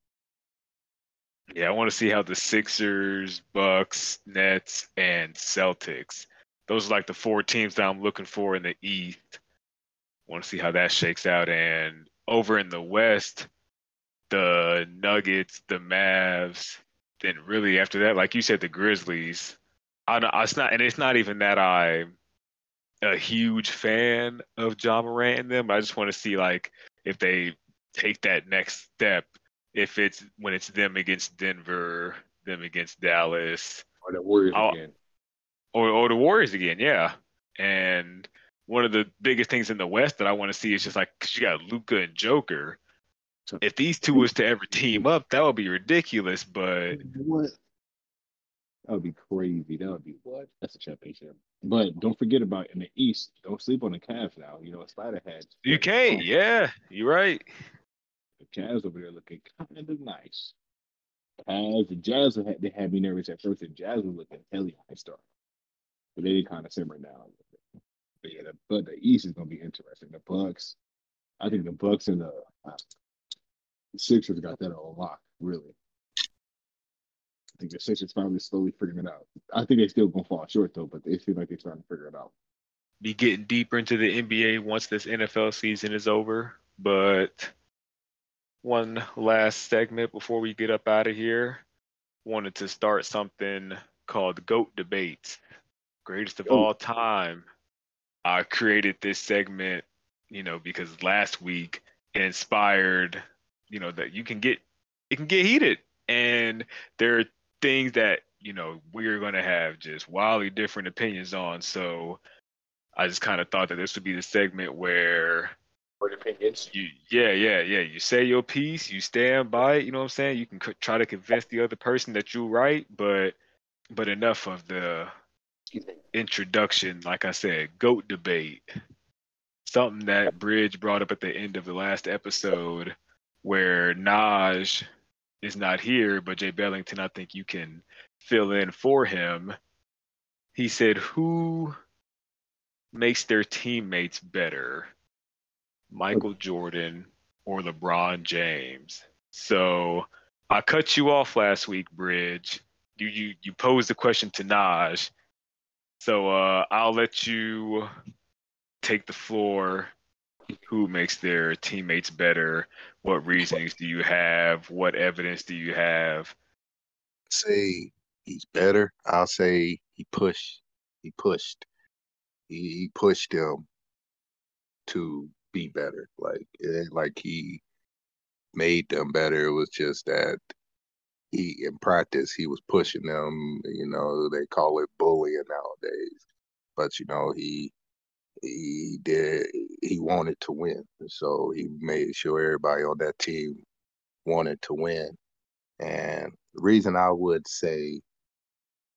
Yeah, I want to see how the Sixers, Bucks, Nets, and Celtics. Those are like the four teams that I'm looking for in the East. Want to see how that shakes out. And over in the West, the Nuggets, the Mavs, then really after that, like you said, the Grizzlies. I, know it's not, and it's not even that I'm a huge fan of Ja Morant and them. I just want to see like if they take that next step if it's when it's them against Denver, them against Dallas, or the Warriors I'll, again, or or the Warriors again, yeah. And one of the biggest things in the West that I want to see is just like because you got Luka and Joker. If these two was to ever team up, that would be ridiculous. But what? That would be crazy. That would be what? That's a championship. But don't forget about in the East. Don't sleep on the Cavs now. You know, Spider had. You can't. Yeah, you're right. The Cavs over there looking kind of nice. As the Jazz, they had me nervous at first. The Jazz was looking hella high star, but they kind of simmer now. But yeah, the, but the East is gonna be interesting. The Bucks, I think the Bucks and the, uh, Sixers got that on lock. Really, I think the Sixers finally slowly figuring it out. I think they still gonna fall short though, but they seem like they're trying to figure it out. Be getting deeper into the NBA once this NFL season is over, but one last segment before we get up out of here. Wanted to start something called GOAT Debates, greatest of all time. I created this segment, you know, because last week it inspired, you know, that you can get it can get heated, and there are things that you know we're going to have just wildly different opinions on. So I just kind of thought that this would be the segment where opinions. You, yeah, yeah, yeah. You say your piece, you stand by it. You know what I'm saying? You can c- try to convince the other person that you're right, but but enough of the introduction. Like I said, goat debate. Something that Bridge brought up at the end of the last episode, where Naj is not here, but Jay Bellington, I think you can fill in for him. He said, "Who makes their teammates better?" Michael Jordan or LeBron James. So I cut you off last week, Bridge. You you you posed the question to Naj. So uh, I'll let you take the floor. Who makes their teammates better? What reasons do you have? What evidence do you have? Say he's better. I'll say he pushed. He pushed. He, he pushed them to be better. Like it ain't like he made them better. It was just that he in practice he was pushing them. You know they call it bullying nowadays, but you know he he did he wanted to win, so he made sure everybody on that team wanted to win. And the reason I would say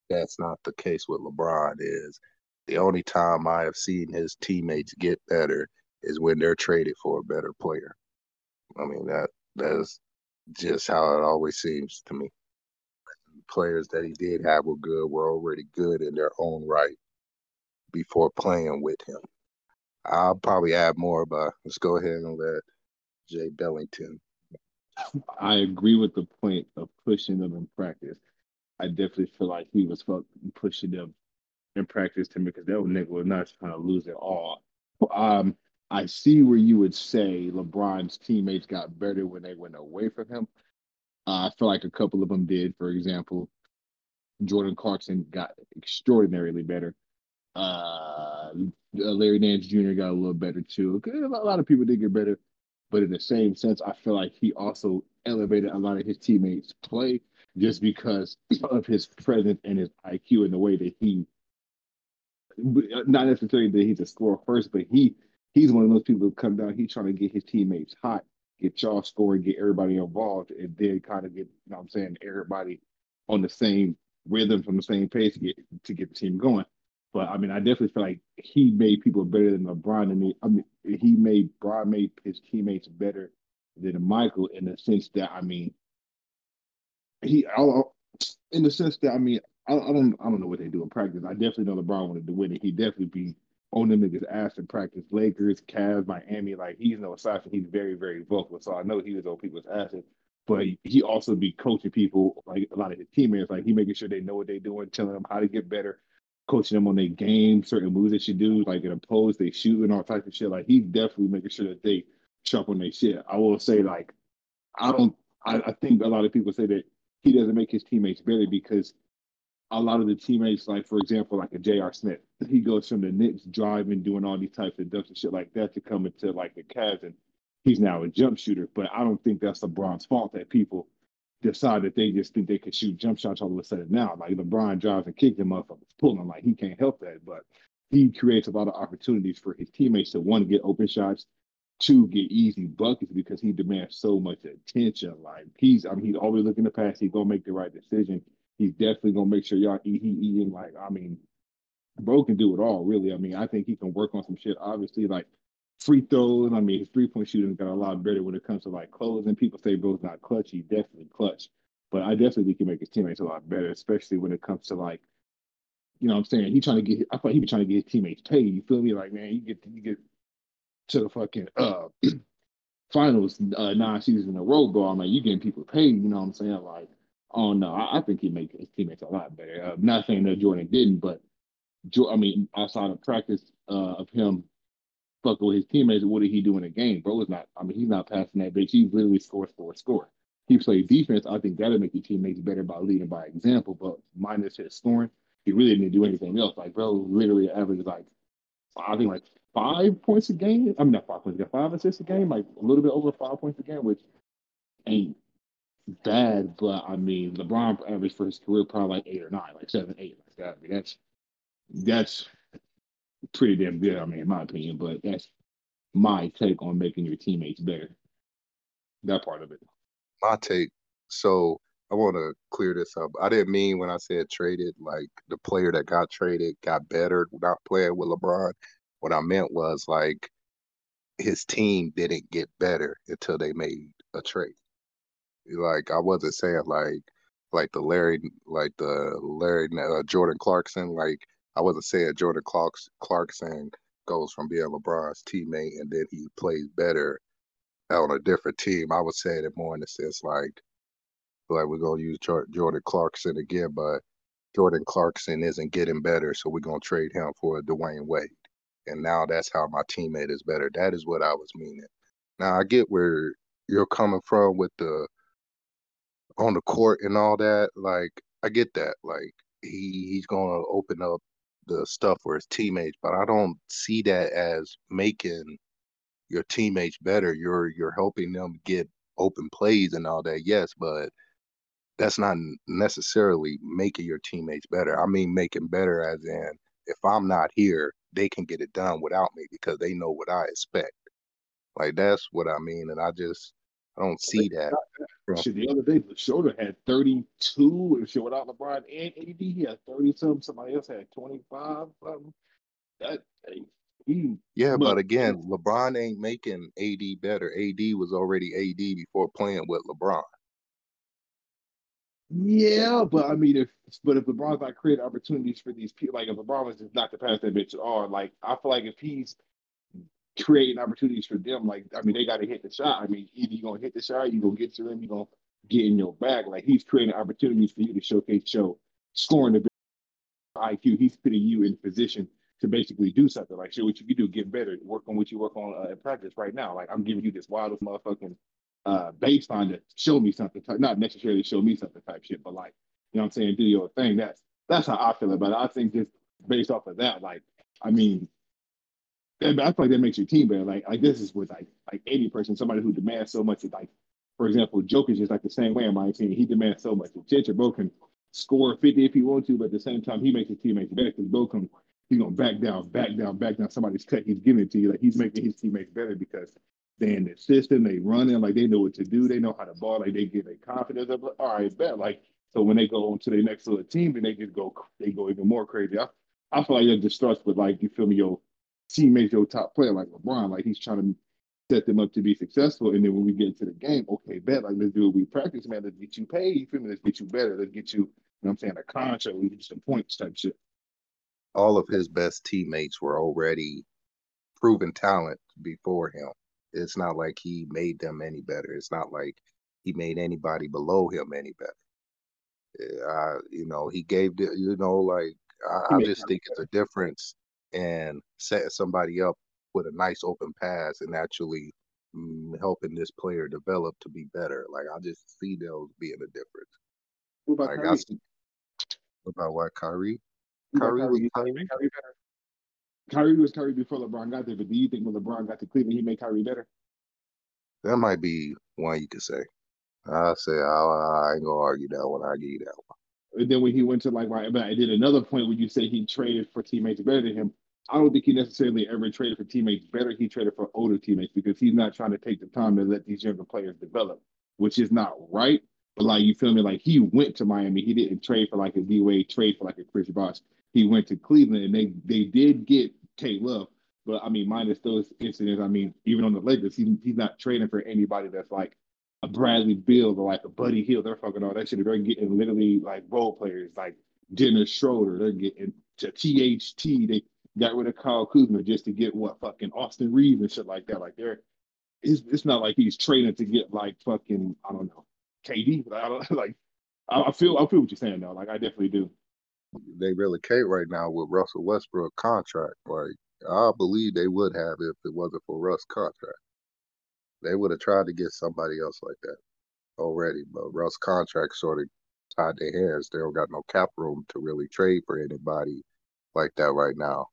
that's not the case with LeBron is the only time I have seen his teammates get better is when they're traded for a better player. I mean that that's just how it always seems to me. Players that he did have were good, were already good in their own right before playing with him. I'll probably add more, but let's go ahead and let Jay Bellington. I agree with the point of pushing them in practice. I definitely feel like he was pushing them in practice to me because that nigga was not trying to lose it all. Um, I see where you would say LeBron's teammates got better when they went away from him. Uh, I feel like a couple of them did. For example, Jordan Clarkson got extraordinarily better. Uh, Larry Nance Jr. got a little better too. A lot of people did get better, But in the same sense, I feel like he also elevated a lot of his teammates' play just because of his presence and his IQ and the way that he, not necessarily that he's a scorer first, but he he's one of those people who come down. He's trying to get his teammates hot, get y'all scoring, get everybody involved, and then kind of get, you know what I'm saying, everybody on the same rhythm from the same pace to get to get the team going. But I mean, I definitely feel like he made people better than LeBron. And he, I mean, he made Bron made his teammates better than Michael in the sense that I mean, he in the sense that I mean, I, I, don't I don't know what they do in practice. I definitely know LeBron wanted to win it. He definitely be on them niggas' ass in practice. Lakers, Cavs, Miami, like he's no assassin. He's very very vocal. So I know he was on people's asses. But he also be coaching people like a lot of his teammates. Like he making sure they know what they're doing, telling them how to get better coaching them on their game, certain moves they should do, like in a pose, they shoot and all types of shit. Like he's definitely making sure that they sharp on their shit. I will say, like, I don't I, I think a lot of people say that he doesn't make his teammates better because a lot of the teammates, like for example, like a J.R. Smith, he goes from the Knicks driving, doing all these types of dunks and shit like that to come into like the Cavs and he's now a jump shooter. But I don't think that's LeBron's fault that people decide that they just think they could shoot jump shots all of a sudden now. Like LeBron drives and kicks them motherfuckers, pull them like he can't help that. But he creates a lot of opportunities for his teammates to one get open shots, two get easy buckets because he demands so much attention. Like he's, I mean, he's always looking to pass. He's gonna make the right decision. He's definitely gonna make sure y'all eat. He eating like, I mean, bro can do it all. Really, I mean, I think he can work on some shit. Obviously, like free throws. I mean, his three point shooting got a lot better when it comes to like closing. People say bro's not clutch. He definitely clutch, but I definitely think he can make his teammates a lot better, especially when it comes to like, you know, what I'm saying he trying to get. I thought he was trying to get his teammates paid. You feel me? Like, man, you get you get to the fucking uh finals uh, nine seasons in a row, bro. I'm like, you getting people paid. You know what I'm saying? Like, oh no, I, I think he make his teammates a lot better. Uh, not saying that Jordan didn't, but I mean, outside of practice uh, of him fucking with his teammates, what did he do in a game? Bro is not, I mean, he's not passing that bitch. He literally scores a score. He plays defense. I think that'll make your teammates better by leading by example, but minus his scoring, he really didn't do anything else. Like, bro, literally averaged like, I think like five points a game. I mean, not five points, five assists a game, like a little bit over five points a game, which ain't bad, but I mean, LeBron averaged for his career probably like eight or nine, like seven, eight, like that. I mean, that's that's pretty damn good. I mean, in my opinion, but that's my take on making your teammates better. That part of it. My take. So I want to clear this up. I didn't mean when I said traded, like the player that got traded got better without playing with LeBron. What I meant was like his team didn't get better until they made a trade. Like I wasn't saying like like the Larry like the Larry uh, Jordan Clarkson like I wasn't saying Jordan Clark's, Clarkson goes from being LeBron's teammate and then he plays better on a different team. I was saying it more in the sense like, like we're gonna use Jordan Clarkson again, but Jordan Clarkson isn't getting better, so we're gonna trade him for Dwyane Wade. And now that's how my teammate is better. That is what I was meaning. Now I get where you're coming from with the on the court and all that. Like I get that. Like he he's gonna open up the stuff for his teammates, but I don't see that as making your teammates better. You're you're helping them get open plays and all that. Yes, but that's not necessarily making your teammates better. I mean making better as in if I'm not here, they can get it done without me because they know what I expect. Like that's what I mean, and I just I don't see that. Shit, the other day, the shoulder had 32 and shit without LeBron and AD. He had 30 something. Somebody else had 25 something. That he, yeah, but, but again, LeBron ain't making AD better. AD was already AD before playing with LeBron. Yeah, but I mean, if but if LeBron's not creating opportunities for these people, like if LeBron was just not to pass that bitch at all, like I feel like if he's creating opportunities for them. Like, I mean, they got to hit the shot. I mean, either you're gonna hit the shot, you're gonna get to them, you're gonna get in your bag. Like he's creating opportunities for you to showcase show scoring the IQ. He's putting you in position to basically do something. Like, show what you can do, get better, work on what you work on uh, in practice right now. Like, I'm giving you this wildest motherfucking uh, baseline to show me something, type, not necessarily show me something type shit, but like, you know what I'm saying, do your thing. That's that's how I feel about it. I think just based off of that, like, I mean, I feel like that makes your team better. Like like this is with like like eighty percent somebody who demands so much. Like for example, Jokic is like the same way in my team. He demands so much. If Bro can score fifty if he wants to, but at the same time he makes his teammates better because Bro can he's gonna back down, back down, back down. Somebody's cut, he's giving it to you. Like he's making his teammates better because they in the system, they running, like they know what to do, they know how to ball, like they get their confidence up. Like, all right, bet. Like so when they go on to their next little team, and they just go they go even more crazy. I, I feel like it just starts with like you feel me, your teammates, your top player, like LeBron, like he's trying to set them up to be successful. And then when we get into the game, okay, bet, like let's do what we practice, man. Let's get you paid. You feel me? Let's get you better. Let's get you, you know what I'm saying, a contract, we get some points type shit. All of his best teammates were already proven talent before him. It's not like he made them any better. It's not like he made anybody below him any better. Uh, you know, he gave the, you know, like I, I just think it's a difference in setting somebody up with a nice open pass and actually mm, helping this player develop to be better. Like I just see those being a difference. What about like Kyrie? see, about what Kyrie? Kyrie, Kyrie was Kyrie, Kyrie. Kyrie was Kyrie before LeBron got there, but do you think when LeBron got to Cleveland, he made Kyrie better? That might be one you could say. I say I, I ain't gonna argue that one. I give you that one. And then when he went to like, right, but I did another point where you said he traded for teammates better than him. I don't think he necessarily ever traded for teammates better. He traded for older teammates because he's not trying to take the time to let these younger players develop, which is not right. But like you feel me, like he went to Miami. He didn't trade for like a D Wade, trade for like a Chris Bosh. He went to Cleveland and they they did get K Love. But I mean, minus those incidents, I mean, even on the Lakers, he, he's not trading for anybody that's like a Bradley Beal or like a Buddy Hield. They're fucking all that shit. They're getting literally like role players like Dennis Schroeder. They're getting to THT. They got rid of Kyle Kuzma just to get what fucking Austin Reaves and shit like that. Like they're it's, it's not like he's trading to get like fucking I don't know KD. I don't like I, I feel I feel what you're saying though. Like I definitely do. They really can't right now with Russell Westbrook contract. Like I believe they would have if it wasn't for Russ contract. They would have tried to get somebody else like that already, but Russ contract sort of tied their hands. They don't got no cap room to really trade for anybody like that right now.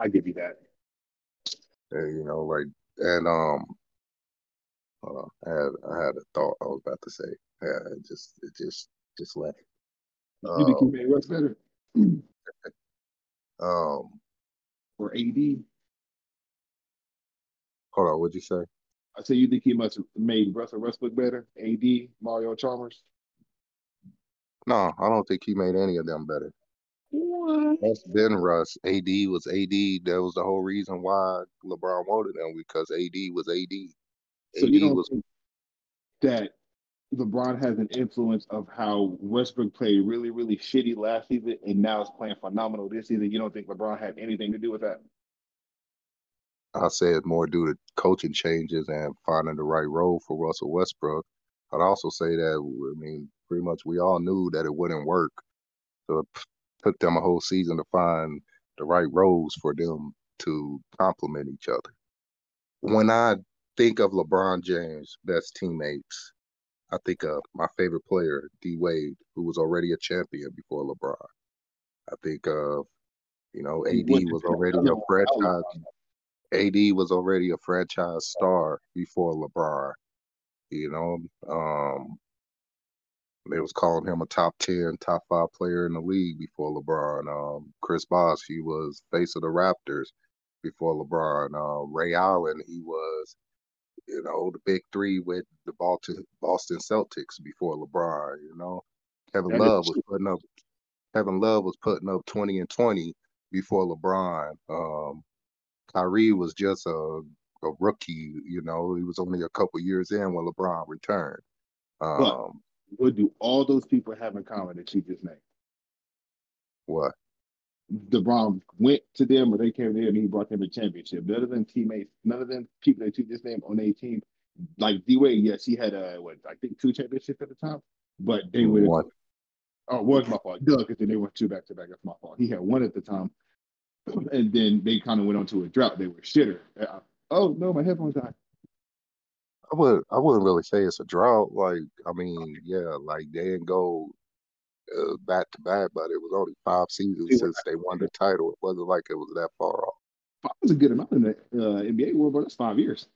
I give you that. And, you know, like and um, hold on, I had I had a thought I was about to say. Yeah, it just it just just left. You think he Um, made Russ better um, or AD? hold on, what'd you say? I say you think he must have made Russell Westbrook better? AD, Mario Chalmers. No, I don't think he made any of them better. What? That's been Russ. AD was AD. That was the whole reason why LeBron wanted him because AD was AD. So AD you don't was think that LeBron has an influence of how Westbrook played really, really shitty last season and now is playing phenomenal this season? You don't think LeBron had anything to do with that? I said more due to coaching changes and finding the right role for Russell Westbrook. I'd also say that I mean pretty much we all knew that it wouldn't work. So it p- took them a whole season to find the right roles for them to complement each other. When I think of LeBron James' best teammates, I think of my favorite player, D Wade, who was already a champion before LeBron. I think of, you know, AD was already a franchise. AD was already a franchise star before LeBron. You know, um, they was calling him a top ten, top five player in the league before LeBron. Um, Chris Bosh, he was face of the Raptors before LeBron. Uh, Ray Allen, he was, you know, the big three with the Boston Boston Celtics before LeBron. You know, Kevin That Love was putting up. Kevin Love was putting up twenty and twenty before LeBron. Um, Kyrie was just a, a rookie, you know, he was only a couple years in when LeBron returned. Um, What do all those people have in common that you just named? what? LeBron went to them or they came to him and he brought them a championship. None of them teammates, none of them people that you just named on a team, like D Wade, yes, he had uh what I think two championships at the time, but they would One. oh it was my fault. Duh, because then they went two back to back. That's my fault. He had one at the time. And then they kind of went on to a drought. They were shitter. Uh, oh no, my headphones died. I would I wouldn't really say it's a drought. Like I mean, yeah, like they didn't go uh, back to back, but it was only five seasons was- since they won the title. It wasn't like it was that far off. five is a good amount in the uh, NBA world, but that's five years.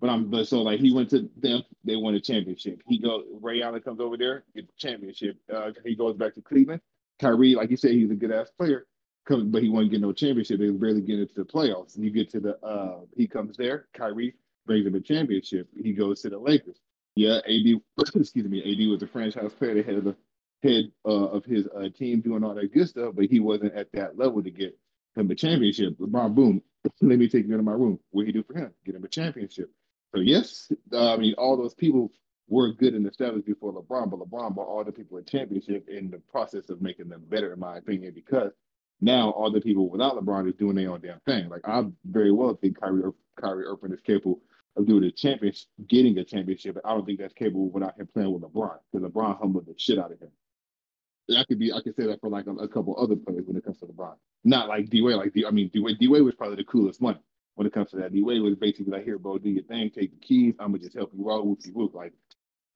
But I'm but so like he went to them, they won a championship. He go Ray Allen comes over there, get the championship. Uh, he goes back to Cleveland. Kyrie, like you said, he's a good ass player, comes, but he won't get no championship. They barely get into the playoffs. And you get to the uh, he comes there. Kyrie brings him a championship. He goes to the Lakers. Yeah, AD, excuse me, AD was a franchise player, the head of the head uh, of his uh, team, doing all that good stuff, but he wasn't at that level to get him a championship. LeBron, boom, let me take you into my room. What he do for him? Get him a championship. So yes, uh, I mean all those people were good and established before LeBron, but LeBron brought all the people a championship in the process of making them better, in my opinion, because now all the people without LeBron is doing their own damn thing. Like I very well think Kyrie Kyrie Irving is capable doing a championship, getting a championship. I don't think that's capable without him playing with LeBron, because LeBron humbled the shit out of him. I could be, I could say that for like a, a couple other players when it comes to LeBron. Not like D Wade, like D, I mean D Wade was probably the coolest one when it comes to that. D Wade was basically like, here, bro, do your thing, take the keys. I'm gonna just help you out, whoopsie whoop. Like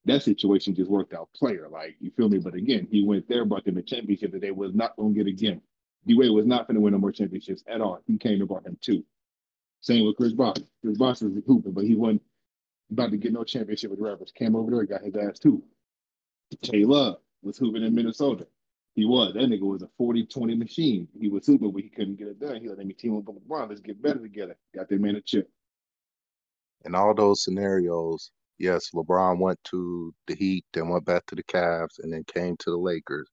that situation just worked out player. Like you feel me? But again, he went there, brought them a championship that they was not gonna get again. D Wade was not gonna win no more championships at all. He came and brought him two. Same with Chris Bosh. Chris Bosh was hooping, but he wasn't about to get no championship with the Raptors. Came over there, got his ass too. K Love was hooping in Minnesota. He was. That nigga was a 40-20 machine. He was super, but he couldn't get it done. He let me team up with LeBron. Let's get better together. Got that man a chip. In all those scenarios, yes, LeBron went to the Heat, then went back to the Cavs, and then came to the Lakers.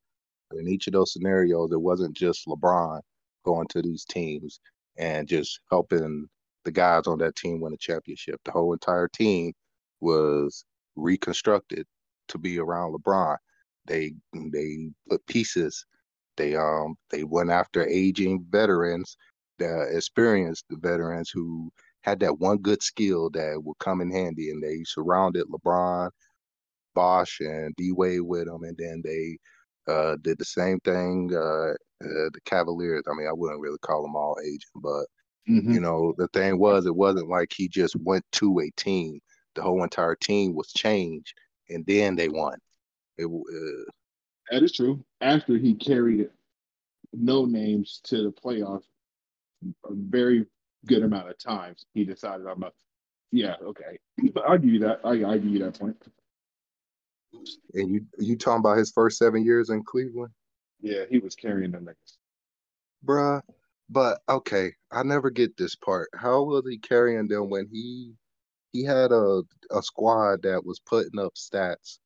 But in each of those scenarios, it wasn't just LeBron going to these teams and just helping the guys on that team win a championship. The whole entire team was reconstructed to be around LeBron. They they put pieces. They um they went after aging veterans, the experienced veterans who had that one good skill that would come in handy, and they surrounded LeBron, Bosh, and D Wade with them, and then they uh, did the same thing. Uh, uh, the Cavaliers. I mean, I wouldn't really call them all aging, but mm-hmm. you know, the thing was, it wasn't like he just went to a team. The whole entire team was changed, and then they won. It, uh, that is true. After he carried no names to the playoffs a very good amount of times, he decided I'm a yeah, okay. I'll give you that. I I give you that point. And you you talking about his first seven years in Cleveland? Yeah, he was carrying the niggas. Bruh. But okay, I never get this part. How was he carrying them when he he had a a squad that was putting up stats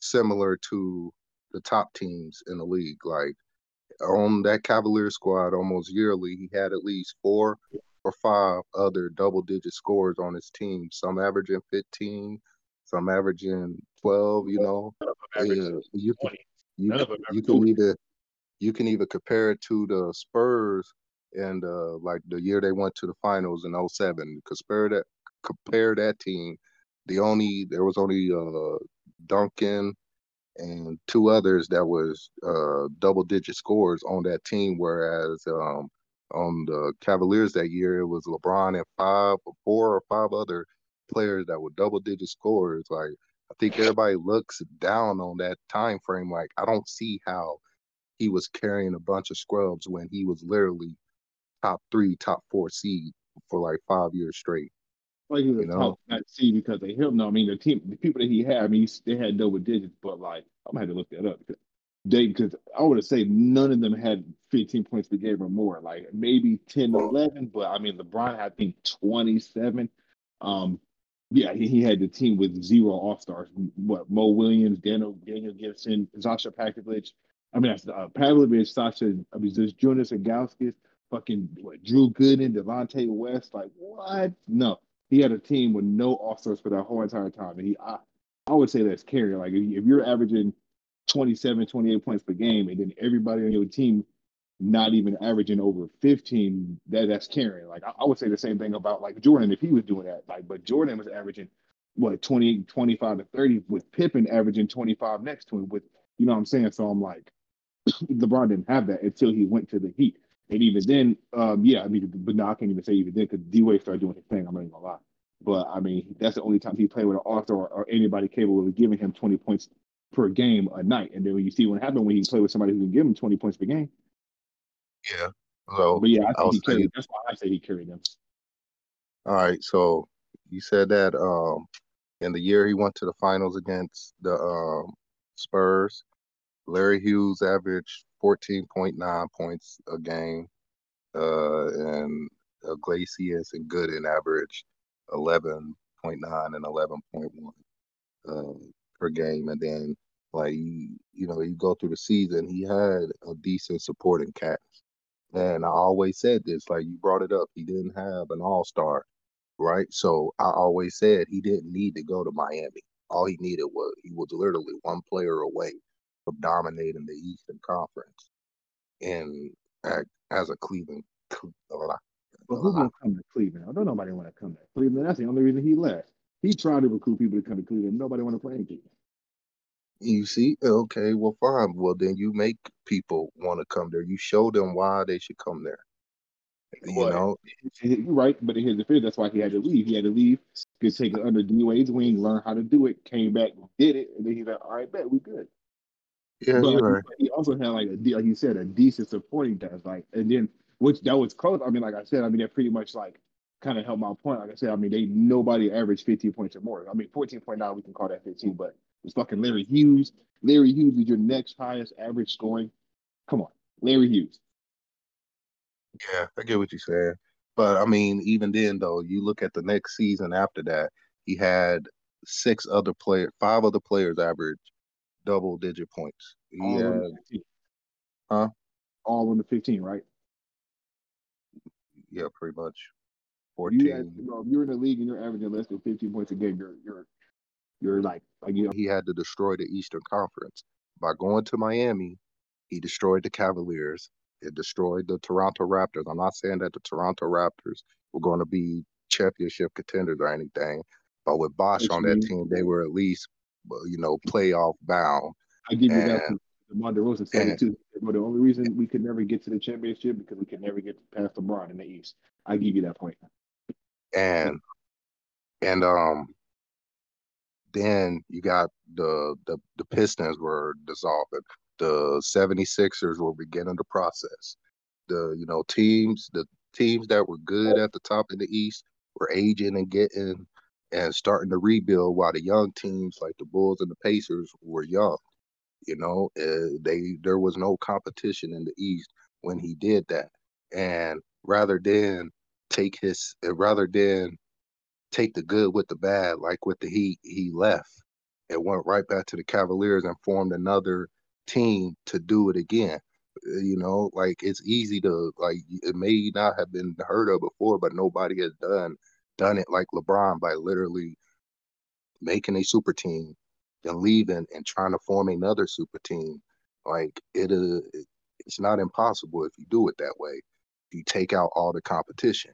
similar to the top teams in the league. Like on that Cavalier squad, almost yearly, he had at least four or five other double digit scores on his team. Some averaging 15, some averaging 12. You know, you you can, you, you can either you can either compare it to the Spurs and uh, like the year they went to the finals in 07. Compare that compare that team. The only there was only uh, Duncan and two others that was uh, double digit scores on that team, whereas um, on the Cavaliers that year it was LeBron and five four or five other players that were double digit scores. Like I think everybody looks down on that time frame. Like I don't see how he was carrying a bunch of scrubs when he was literally top three, top four seed for like five years straight. Like he was you know? top seed because of him. No, I mean the team, the people that he had, I mean they had double digits, but like I'm gonna have to look that up because they because I would say none of them had 15 points per game or more. Like maybe 10 or 11, but I mean LeBron had I think 27. Um, yeah, he, he had the team with zero All Stars. What Mo Williams, Daniel Daniel Gibson, Sasha Pavlovich. I mean, that's uh, Pavlovich, Sasha. I mean, there's Jonas Ilgauskas, fucking what, Drew Gooden, Delonte West. Like what? No, he had a team with no Stars for that whole entire time, and he. I, I would say that's carry. Like if you're averaging 27, 28 points per game, and then everybody on your team not even averaging over 15, that that's carrying. Like I, I, would say the same thing about like Jordan if he was doing that. Like, but Jordan was averaging what 20, 25 to 30 with Pippen averaging 25 next to him with you know what I'm saying? So I'm like, LeBron didn't have that until he went to the Heat. And even then, um, yeah, I mean, but no, I can't even say even then because D Wade started doing his thing. I'm not even gonna lie. But I mean, that's the only time he played with an author or, or anybody capable of giving him 20 points per game a night. And then when you see what happened when he played with somebody who can give him 20 points per game. Yeah. So, But yeah, I I think was he carried. thinking- That's why I say he carried them. all right. So you said that um, in the year he went to the finals against the um, Spurs, Larry Hughes averaged 14.9 points a game, uh, and Ilgauskas and Gooden averaged 11.9 and 11.1 uh, per game. And then, like you, you know, you go through the season, he had a decent supporting cast. And I always said this, like you brought it up, he didn't have an all star, right? So I always said he didn't need to go to Miami. All he needed was he was literally one player away dominating the Eastern Conference. And at, uh, as a Cleveland, But who's gonna come to Cleveland? I don't nobody want to come to Cleveland. That's the only reason he left. He tried to recruit people to come to Cleveland. Nobody want to play in Cleveland. You see, okay, well, fine. Well, then you make people want to come there. You show them why they should come there. You Well, know, You're right, but in his defense, that's why he had to leave. He had to leave, could take it under D Wade's wing, learn how to do it, came back, did it, and then he's like, "All right, bet we good." Yeah, but right. he also had like a like you said, a decent supporting cast, like, and then which that was close. I mean, like I said, I mean that pretty much like kind of helped my point. Like I said, I mean they nobody averaged 15 points or more. I mean 14.9, we can call that 15, but it's fucking Larry Hughes. Larry Hughes is your next highest average scoring. Come on, Larry Hughes. Yeah, I get what you're saying. But I mean, even then, though, you look at the next season after that, he had six other players, five other players average double digit points. All on the 15. Huh? All on the 15, right? yeah, pretty much You, 14. had, you know, if you're in the league and you're averaging less than 15 points a game, you're you're you're like like you know, He had to destroy the Eastern Conference. By going to Miami, he destroyed the Cavaliers. It destroyed the Toronto Raptors. I'm not saying that the Toronto Raptors were going to be championship contenders or anything, but with Bosh on that team, they were at least, you know, playoff bound. I give you that. DeMar DeRozan said it too. But the only reason we could never get to the championship because we could never get past LeBron in the East. I give you that point. and and um then you got the the the Pistons were dissolving. The 76ers were beginning the process. The you know teams the teams that were good at the top of the East were aging and getting and starting to rebuild while the young teams like the Bulls and the Pacers were young. You know, uh, they there was no competition in the East when he did that. And rather than take his uh, rather than take the good with the bad, like with the Heat, he left and went right back to the Cavaliers and formed another team to do it again. Uh, You know, like it's easy to like it may not have been heard of before, but nobody has done done it like LeBron by literally making a super team, then leaving and trying to form another super team. Like it is, it's not impossible if you do it that way. You take out all the competition,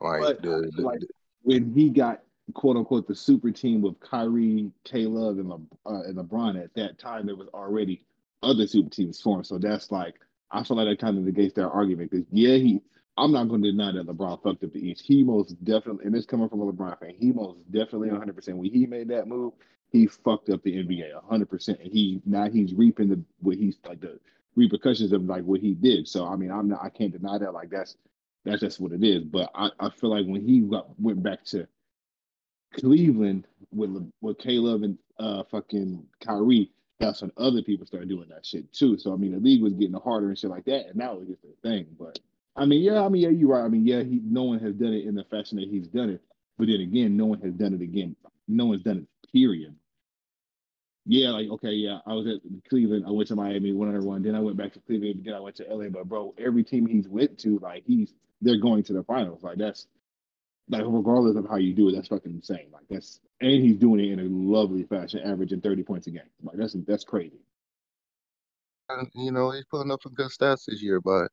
like But, the, the, like, When he got quote unquote the super team with Kyrie, K Love, and, Le, uh, and LeBron at that time, there was already other super teams formed. So that's like I feel like that kind of negates their argument because yeah, he. I'm not going to deny that LeBron fucked up the East. He most definitely, and this coming from a LeBron fan, he most definitely 100. percent When he made that move, he fucked up the NBA 100. percent And he now he's reaping the what he's like the repercussions of like what he did. So I mean, I'm not, I can't deny that. Like that's that's just what it is. But I, I feel like when he got, went back to Cleveland with with K Love and uh fucking Kyrie, that's when other people started doing that shit too. So I mean, the league was getting harder and shit like that, and that was just a thing. But I mean, yeah, I mean, yeah, you're right. I mean, yeah, he no one has done it in the fashion that he's done it. But then again, no one has done it again. No one's done it. Period. Yeah, like okay, yeah, I was at Cleveland. I went to Miami, won another one. Then I went back to Cleveland. Then I went to LA. But bro, every team he's went to, like he's they're going to the finals. Like that's like regardless of how you do it, that's fucking insane. Like that's and he's doing it in a lovely fashion, averaging thirty points a game. Like that's that's crazy. and, you know, he's putting up some good stats this year, but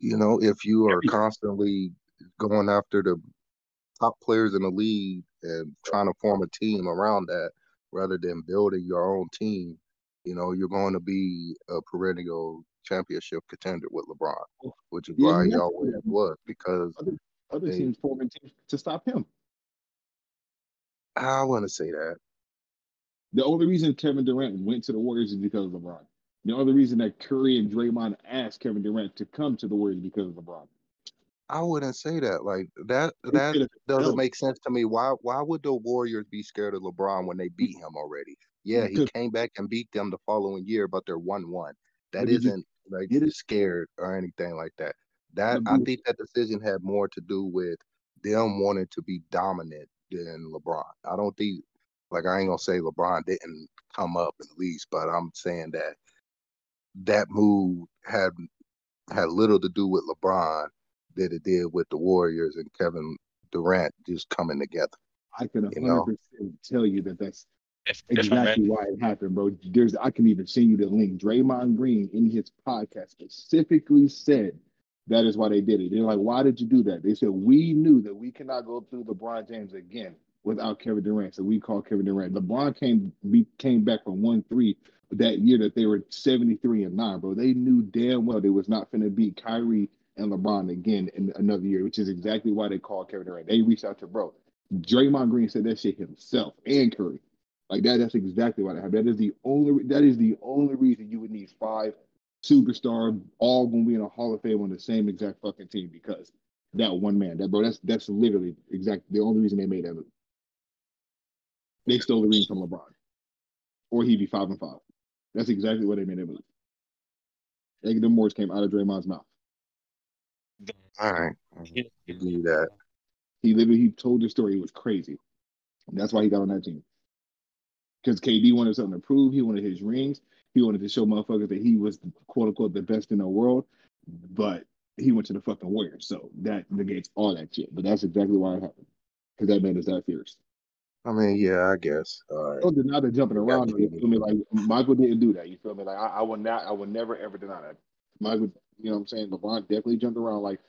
you know, if you are constantly going after the top players in the league and trying to form a team around that rather than building your own team, you know, you're going to be a perennial championship contender with LeBron, which is Yeah, why he he always was. Because Other Hey. teams forming teams to stop him. I want to say that The only reason Kevin Durant went to the Warriors is because of LeBron. The only reason that Curry and Draymond asked Kevin Durant to come to the Warriors because of LeBron. I wouldn't say that. Like that that doesn't make sense to me. Why why would the Warriors be scared of LeBron when they beat him already? Yeah, he came back and beat them the following year, but they're one one. That But did you isn't like get scared or anything like that. That I think that decision had more to do with them wanting to be dominant than LeBron. I don't think like I ain't gonna say LeBron didn't come up at least, but I'm saying that that move had had little to do with LeBron than it did with the Warriors and Kevin Durant just coming together. I can You know. 100% tell you that that's If, if exactly why it happened, bro. There's I can even send you the link. Draymond Green in his podcast specifically said that is why they did it. They're like, why did you do that? They said we knew that we cannot go through LeBron James again without Kevin Durant, so we called Kevin Durant. LeBron came we came back from one three that year that they were 73 and 9, bro. They knew damn well they was not finna beat Kyrie and LeBron again in another year, which is exactly why they called Kevin Durant. They reached out to bro. Draymond Green said that shit himself and Curry. Like that, that's exactly what happened. That is the only that is the only reason you would need five superstar all gonna be in a Hall of Fame on the same exact fucking team because that one man, that bro, that's that's literally exact the only reason they made that move. They stole the ring from LeBron. Or he'd be five and five. That's exactly what they made it move. Like them words came out of Draymond's mouth. All right, mm-hmm. give you that. He literally he told the story. It was crazy. That's why he got on that team. Because KD wanted something to prove. He wanted his rings. He wanted to show motherfuckers that he was quote unquote the best in the world. But he went to the fucking Warriors. So that negates all that shit. But that's exactly why it happened. Because that man is that fierce. I mean, yeah, I guess. All right. Don't deny the jumping around. You feel me? Like Michael didn't do that. You feel me? Like I, I would not. I would never ever deny that. Michael, you know what I'm saying? LeBron definitely jumped around. Like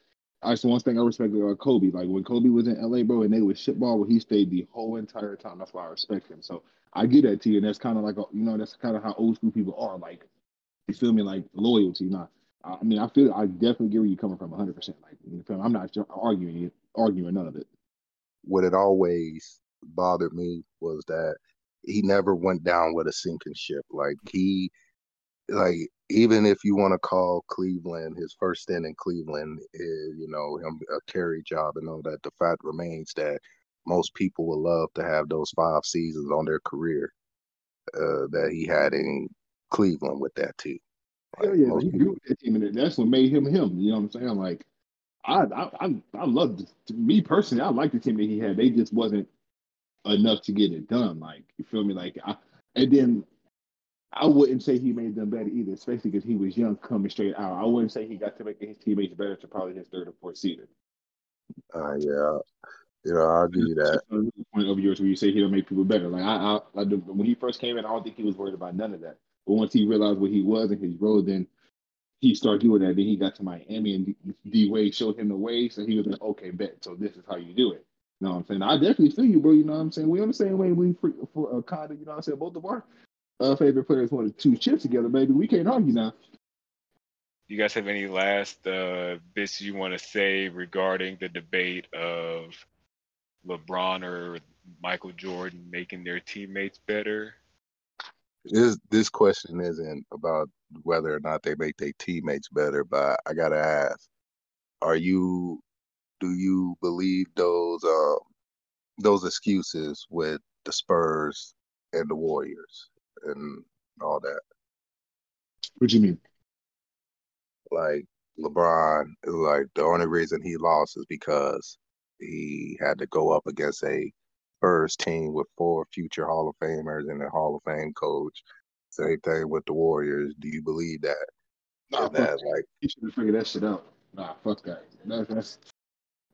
that's the one thing I respect about Kobe. Like when Kobe was in LA, bro, and they was shitball, where he stayed the whole entire time. That's why I respect him. So I get that to you, and that's kind of like a, you know that's kind of how old school people are. Like you feel me? Like loyalty. Not. I mean, I feel I definitely get where you're coming from 100. percent Like you feel me? I'm not arguing it, arguing none of it. Would it always bothered me was that he never went down with a sinking ship. Like he, like even if you want to call Cleveland his first stint in Cleveland, is, you know, him a carry job and all that. The fact remains that most people would love to have those five seasons on their career uh, that he had in Cleveland with that team. Like, Hell yeah, he people- with that team, and that's what made him him. You know what I'm saying? Like, I I I, I love me personally. I like the team that he had. They just wasn't enough to get it done. Like, you feel me? Like, I, and then I wouldn't say he made them better either, especially because he was young coming straight out. I wouldn't say he got to make his teammates better to probably his third or fourth season. uh, yeah, you know, I'll give you that. Point of yours where you say he don't make people better. Like I, I, I when he first came in, I don't think he was worried about none of that. But once he realized what he was and his role, then he started doing that. Then he got to Miami, and D- D Wade showed him the way, so he was like, "Okay, bet. So this is how you do it." You know what I'm saying? I definitely feel you, bro. You know what I'm saying? We on the same way. We for, for uh, kind of, you know what I'm saying? Both of our uh, favorite players wanted two chips together, baby. We can't argue now. you guys have any last uh, bits you want to say regarding the debate of LeBron or Michael Jordan making their teammates better? this this question isn't about whether or not they make their teammates better, but I gotta ask: Are you do you believe those um those excuses with the Spurs and the Warriors and all that? What do you mean? Like LeBron, like the only reason he lost is because he had to go up against a Spurs team with four future Hall of Famers and a Hall of Fame coach. Same thing with the Warriors. Do you believe that? Nah, that like He should have figured that shit out. Nah, fuck that. that that's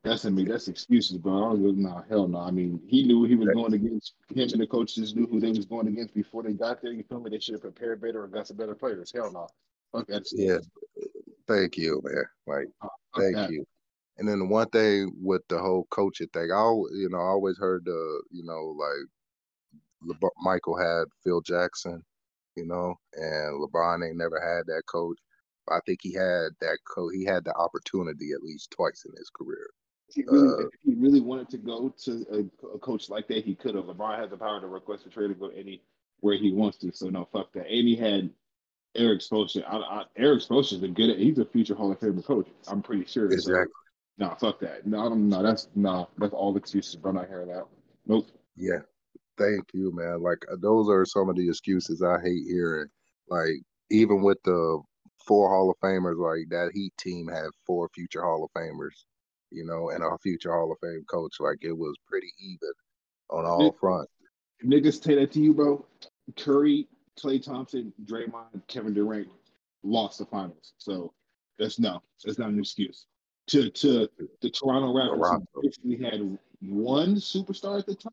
that's in me. That's excuses, bro. I don't nah, hell no. I mean, he knew he was going against him and the coaches knew who they was going against before they got there. You feel me? They should have prepared better or got some better players. Hell no. Fuck that. Yeah. Thank you, man. Like, Fuck thank that. you. And then the one thing with the whole coaching thing, I always, you know, I always heard the, you know, like LeBron, Michael had Phil Jackson, you know, and LeBron ain't never had that coach. I think he had that coach. He had the opportunity at least twice in his career. If he really, Uh, if he really wanted to go to a, a coach like that, he could have. LeBron has the power to request a trade to go anywhere he wants to. So no, fuck that. And he had Erik Spoelstra. I, I, Erik Spoelstra is a good. He's a future Hall of Fame coach. I'm pretty sure. so- Exactly. Nah, fuck that. No, no, no, that's nah, that's all excuses, bro. Not hearing that. Nope. Yeah. Thank you, man. Like uh, those are some of the excuses I hate hearing. Like even with the four Hall of Famers, like that Heat team had four future Hall of Famers, you know, and a future Hall of Fame coach. Like it was pretty even on all Nick- fronts. Niggas say that to you, bro. Curry, Klay Thompson, Draymond, Kevin Durant lost the finals. So that's no, that's not an excuse. To to the Toronto Raptors, Toronto. basically had one superstar at the time.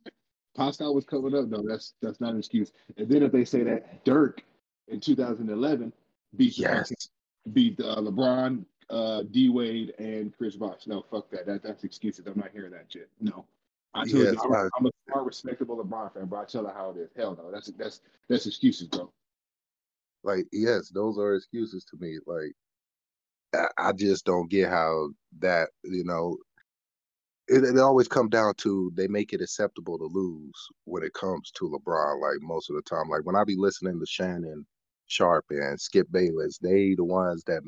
Pascal was coming up. No, that's that's not an excuse. And then if they say that Dirk in 2011 beat Yes. beat uh, LeBron, uh, D Wade, and Chris Bosh. No, fuck that. That that's excuses. I'm not hearing that shit. No. I told Yes, you, I'm, I'm a smart, respectable LeBron fan, but I tell her how it is. Hell no, that's that's that's excuses, bro. Like, yes, those are excuses to me. Like, I, I just don't get how that, you know, it, it always comes down to they make it acceptable to lose when it comes to LeBron. Like most of the time, like when I be listening to Shannon Sharpe and Skip Bayless, they the ones that,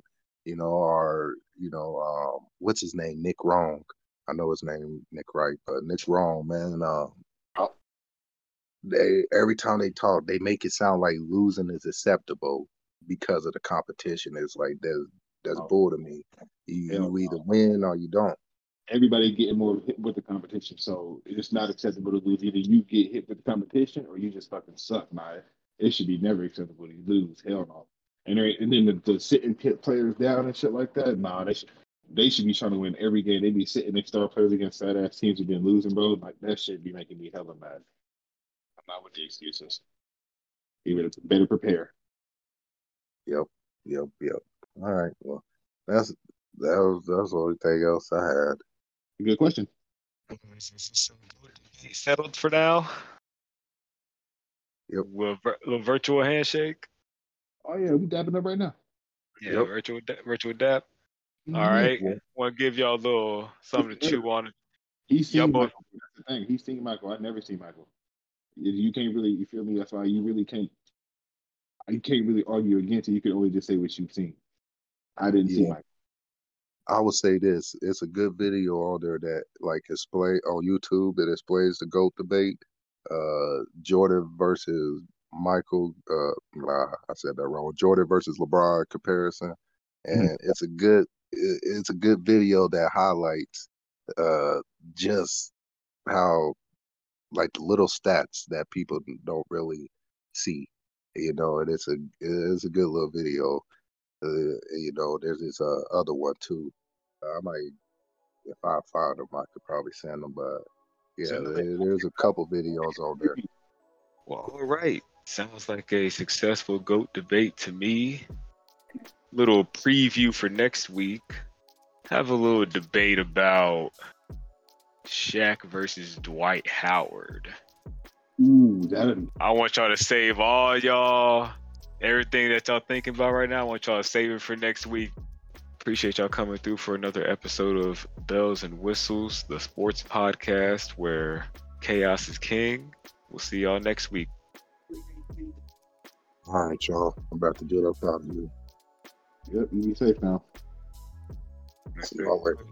you know, are, you know, um, what's his name, Nick Wrong. I know his name Nick Wright, but Nick Wrong, man. Um, they every time they talk, they make it sound like losing is acceptable because of the competition. It's like that's that's Oh. bull to me. You, you either no. win or you don't. Everybody getting more hit with the competition, so it's not acceptable to lose. Either you get hit with the competition or you just fucking suck. Nah, it should be never acceptable to lose. Hell no. And and then the, the sitting pit players down and shit like that. Nah, they should they should be trying to win every game. They be sitting their star players against fat ass teams who've been losing, bro. Like that shit be making me hella mad. I'm not with the excuses. Even better prepare. Yep, yep, yep. All right. Well, that's that was that was the only thing else I had. Good question. Settled for now. Yep. With vir- little virtual handshake. Oh yeah, we dabbing up right now. Yeah, Yep. virtual da- virtual dap. All Mhm. right. Yeah. Want to give y'all a little something to chew on. He's Y'all seen Michael. That's the thing. He's seen Michael. I've never seen Michael. You you can't really, you feel me? That's why you really can't. You can't really argue against it. You can only just say what you've seen. I didn't see Michael. I would say this: it's a good video on there that like display on YouTube that displays the goat debate. Uh, Jordan versus Michael. Uh, I said that wrong. Jordan versus LeBron comparison, and it's a good. It's a good video that highlights uh just how like the little stats that people don't really see, you know. And it's a it's a good little video. Uh, you know, there's this uh, other one too. I might, if I find them, I could probably send them. But yeah, Send there, there's a couple videos on there. Well, all right. Sounds like a successful GOAT debate to me. Little preview for next week. Have a little debate about Shaq versus Dwight Howard. Ooh, that I want y'all to save all y'all, everything that y'all thinking about right now. I want y'all to save it for next week. Appreciate y'all coming through for another episode of Bells and Whistles, the sports podcast where chaos is king. We'll see y'all next week. All right, y'all. I'm about to get up out of here. Yep, you be safe now. See y'all later.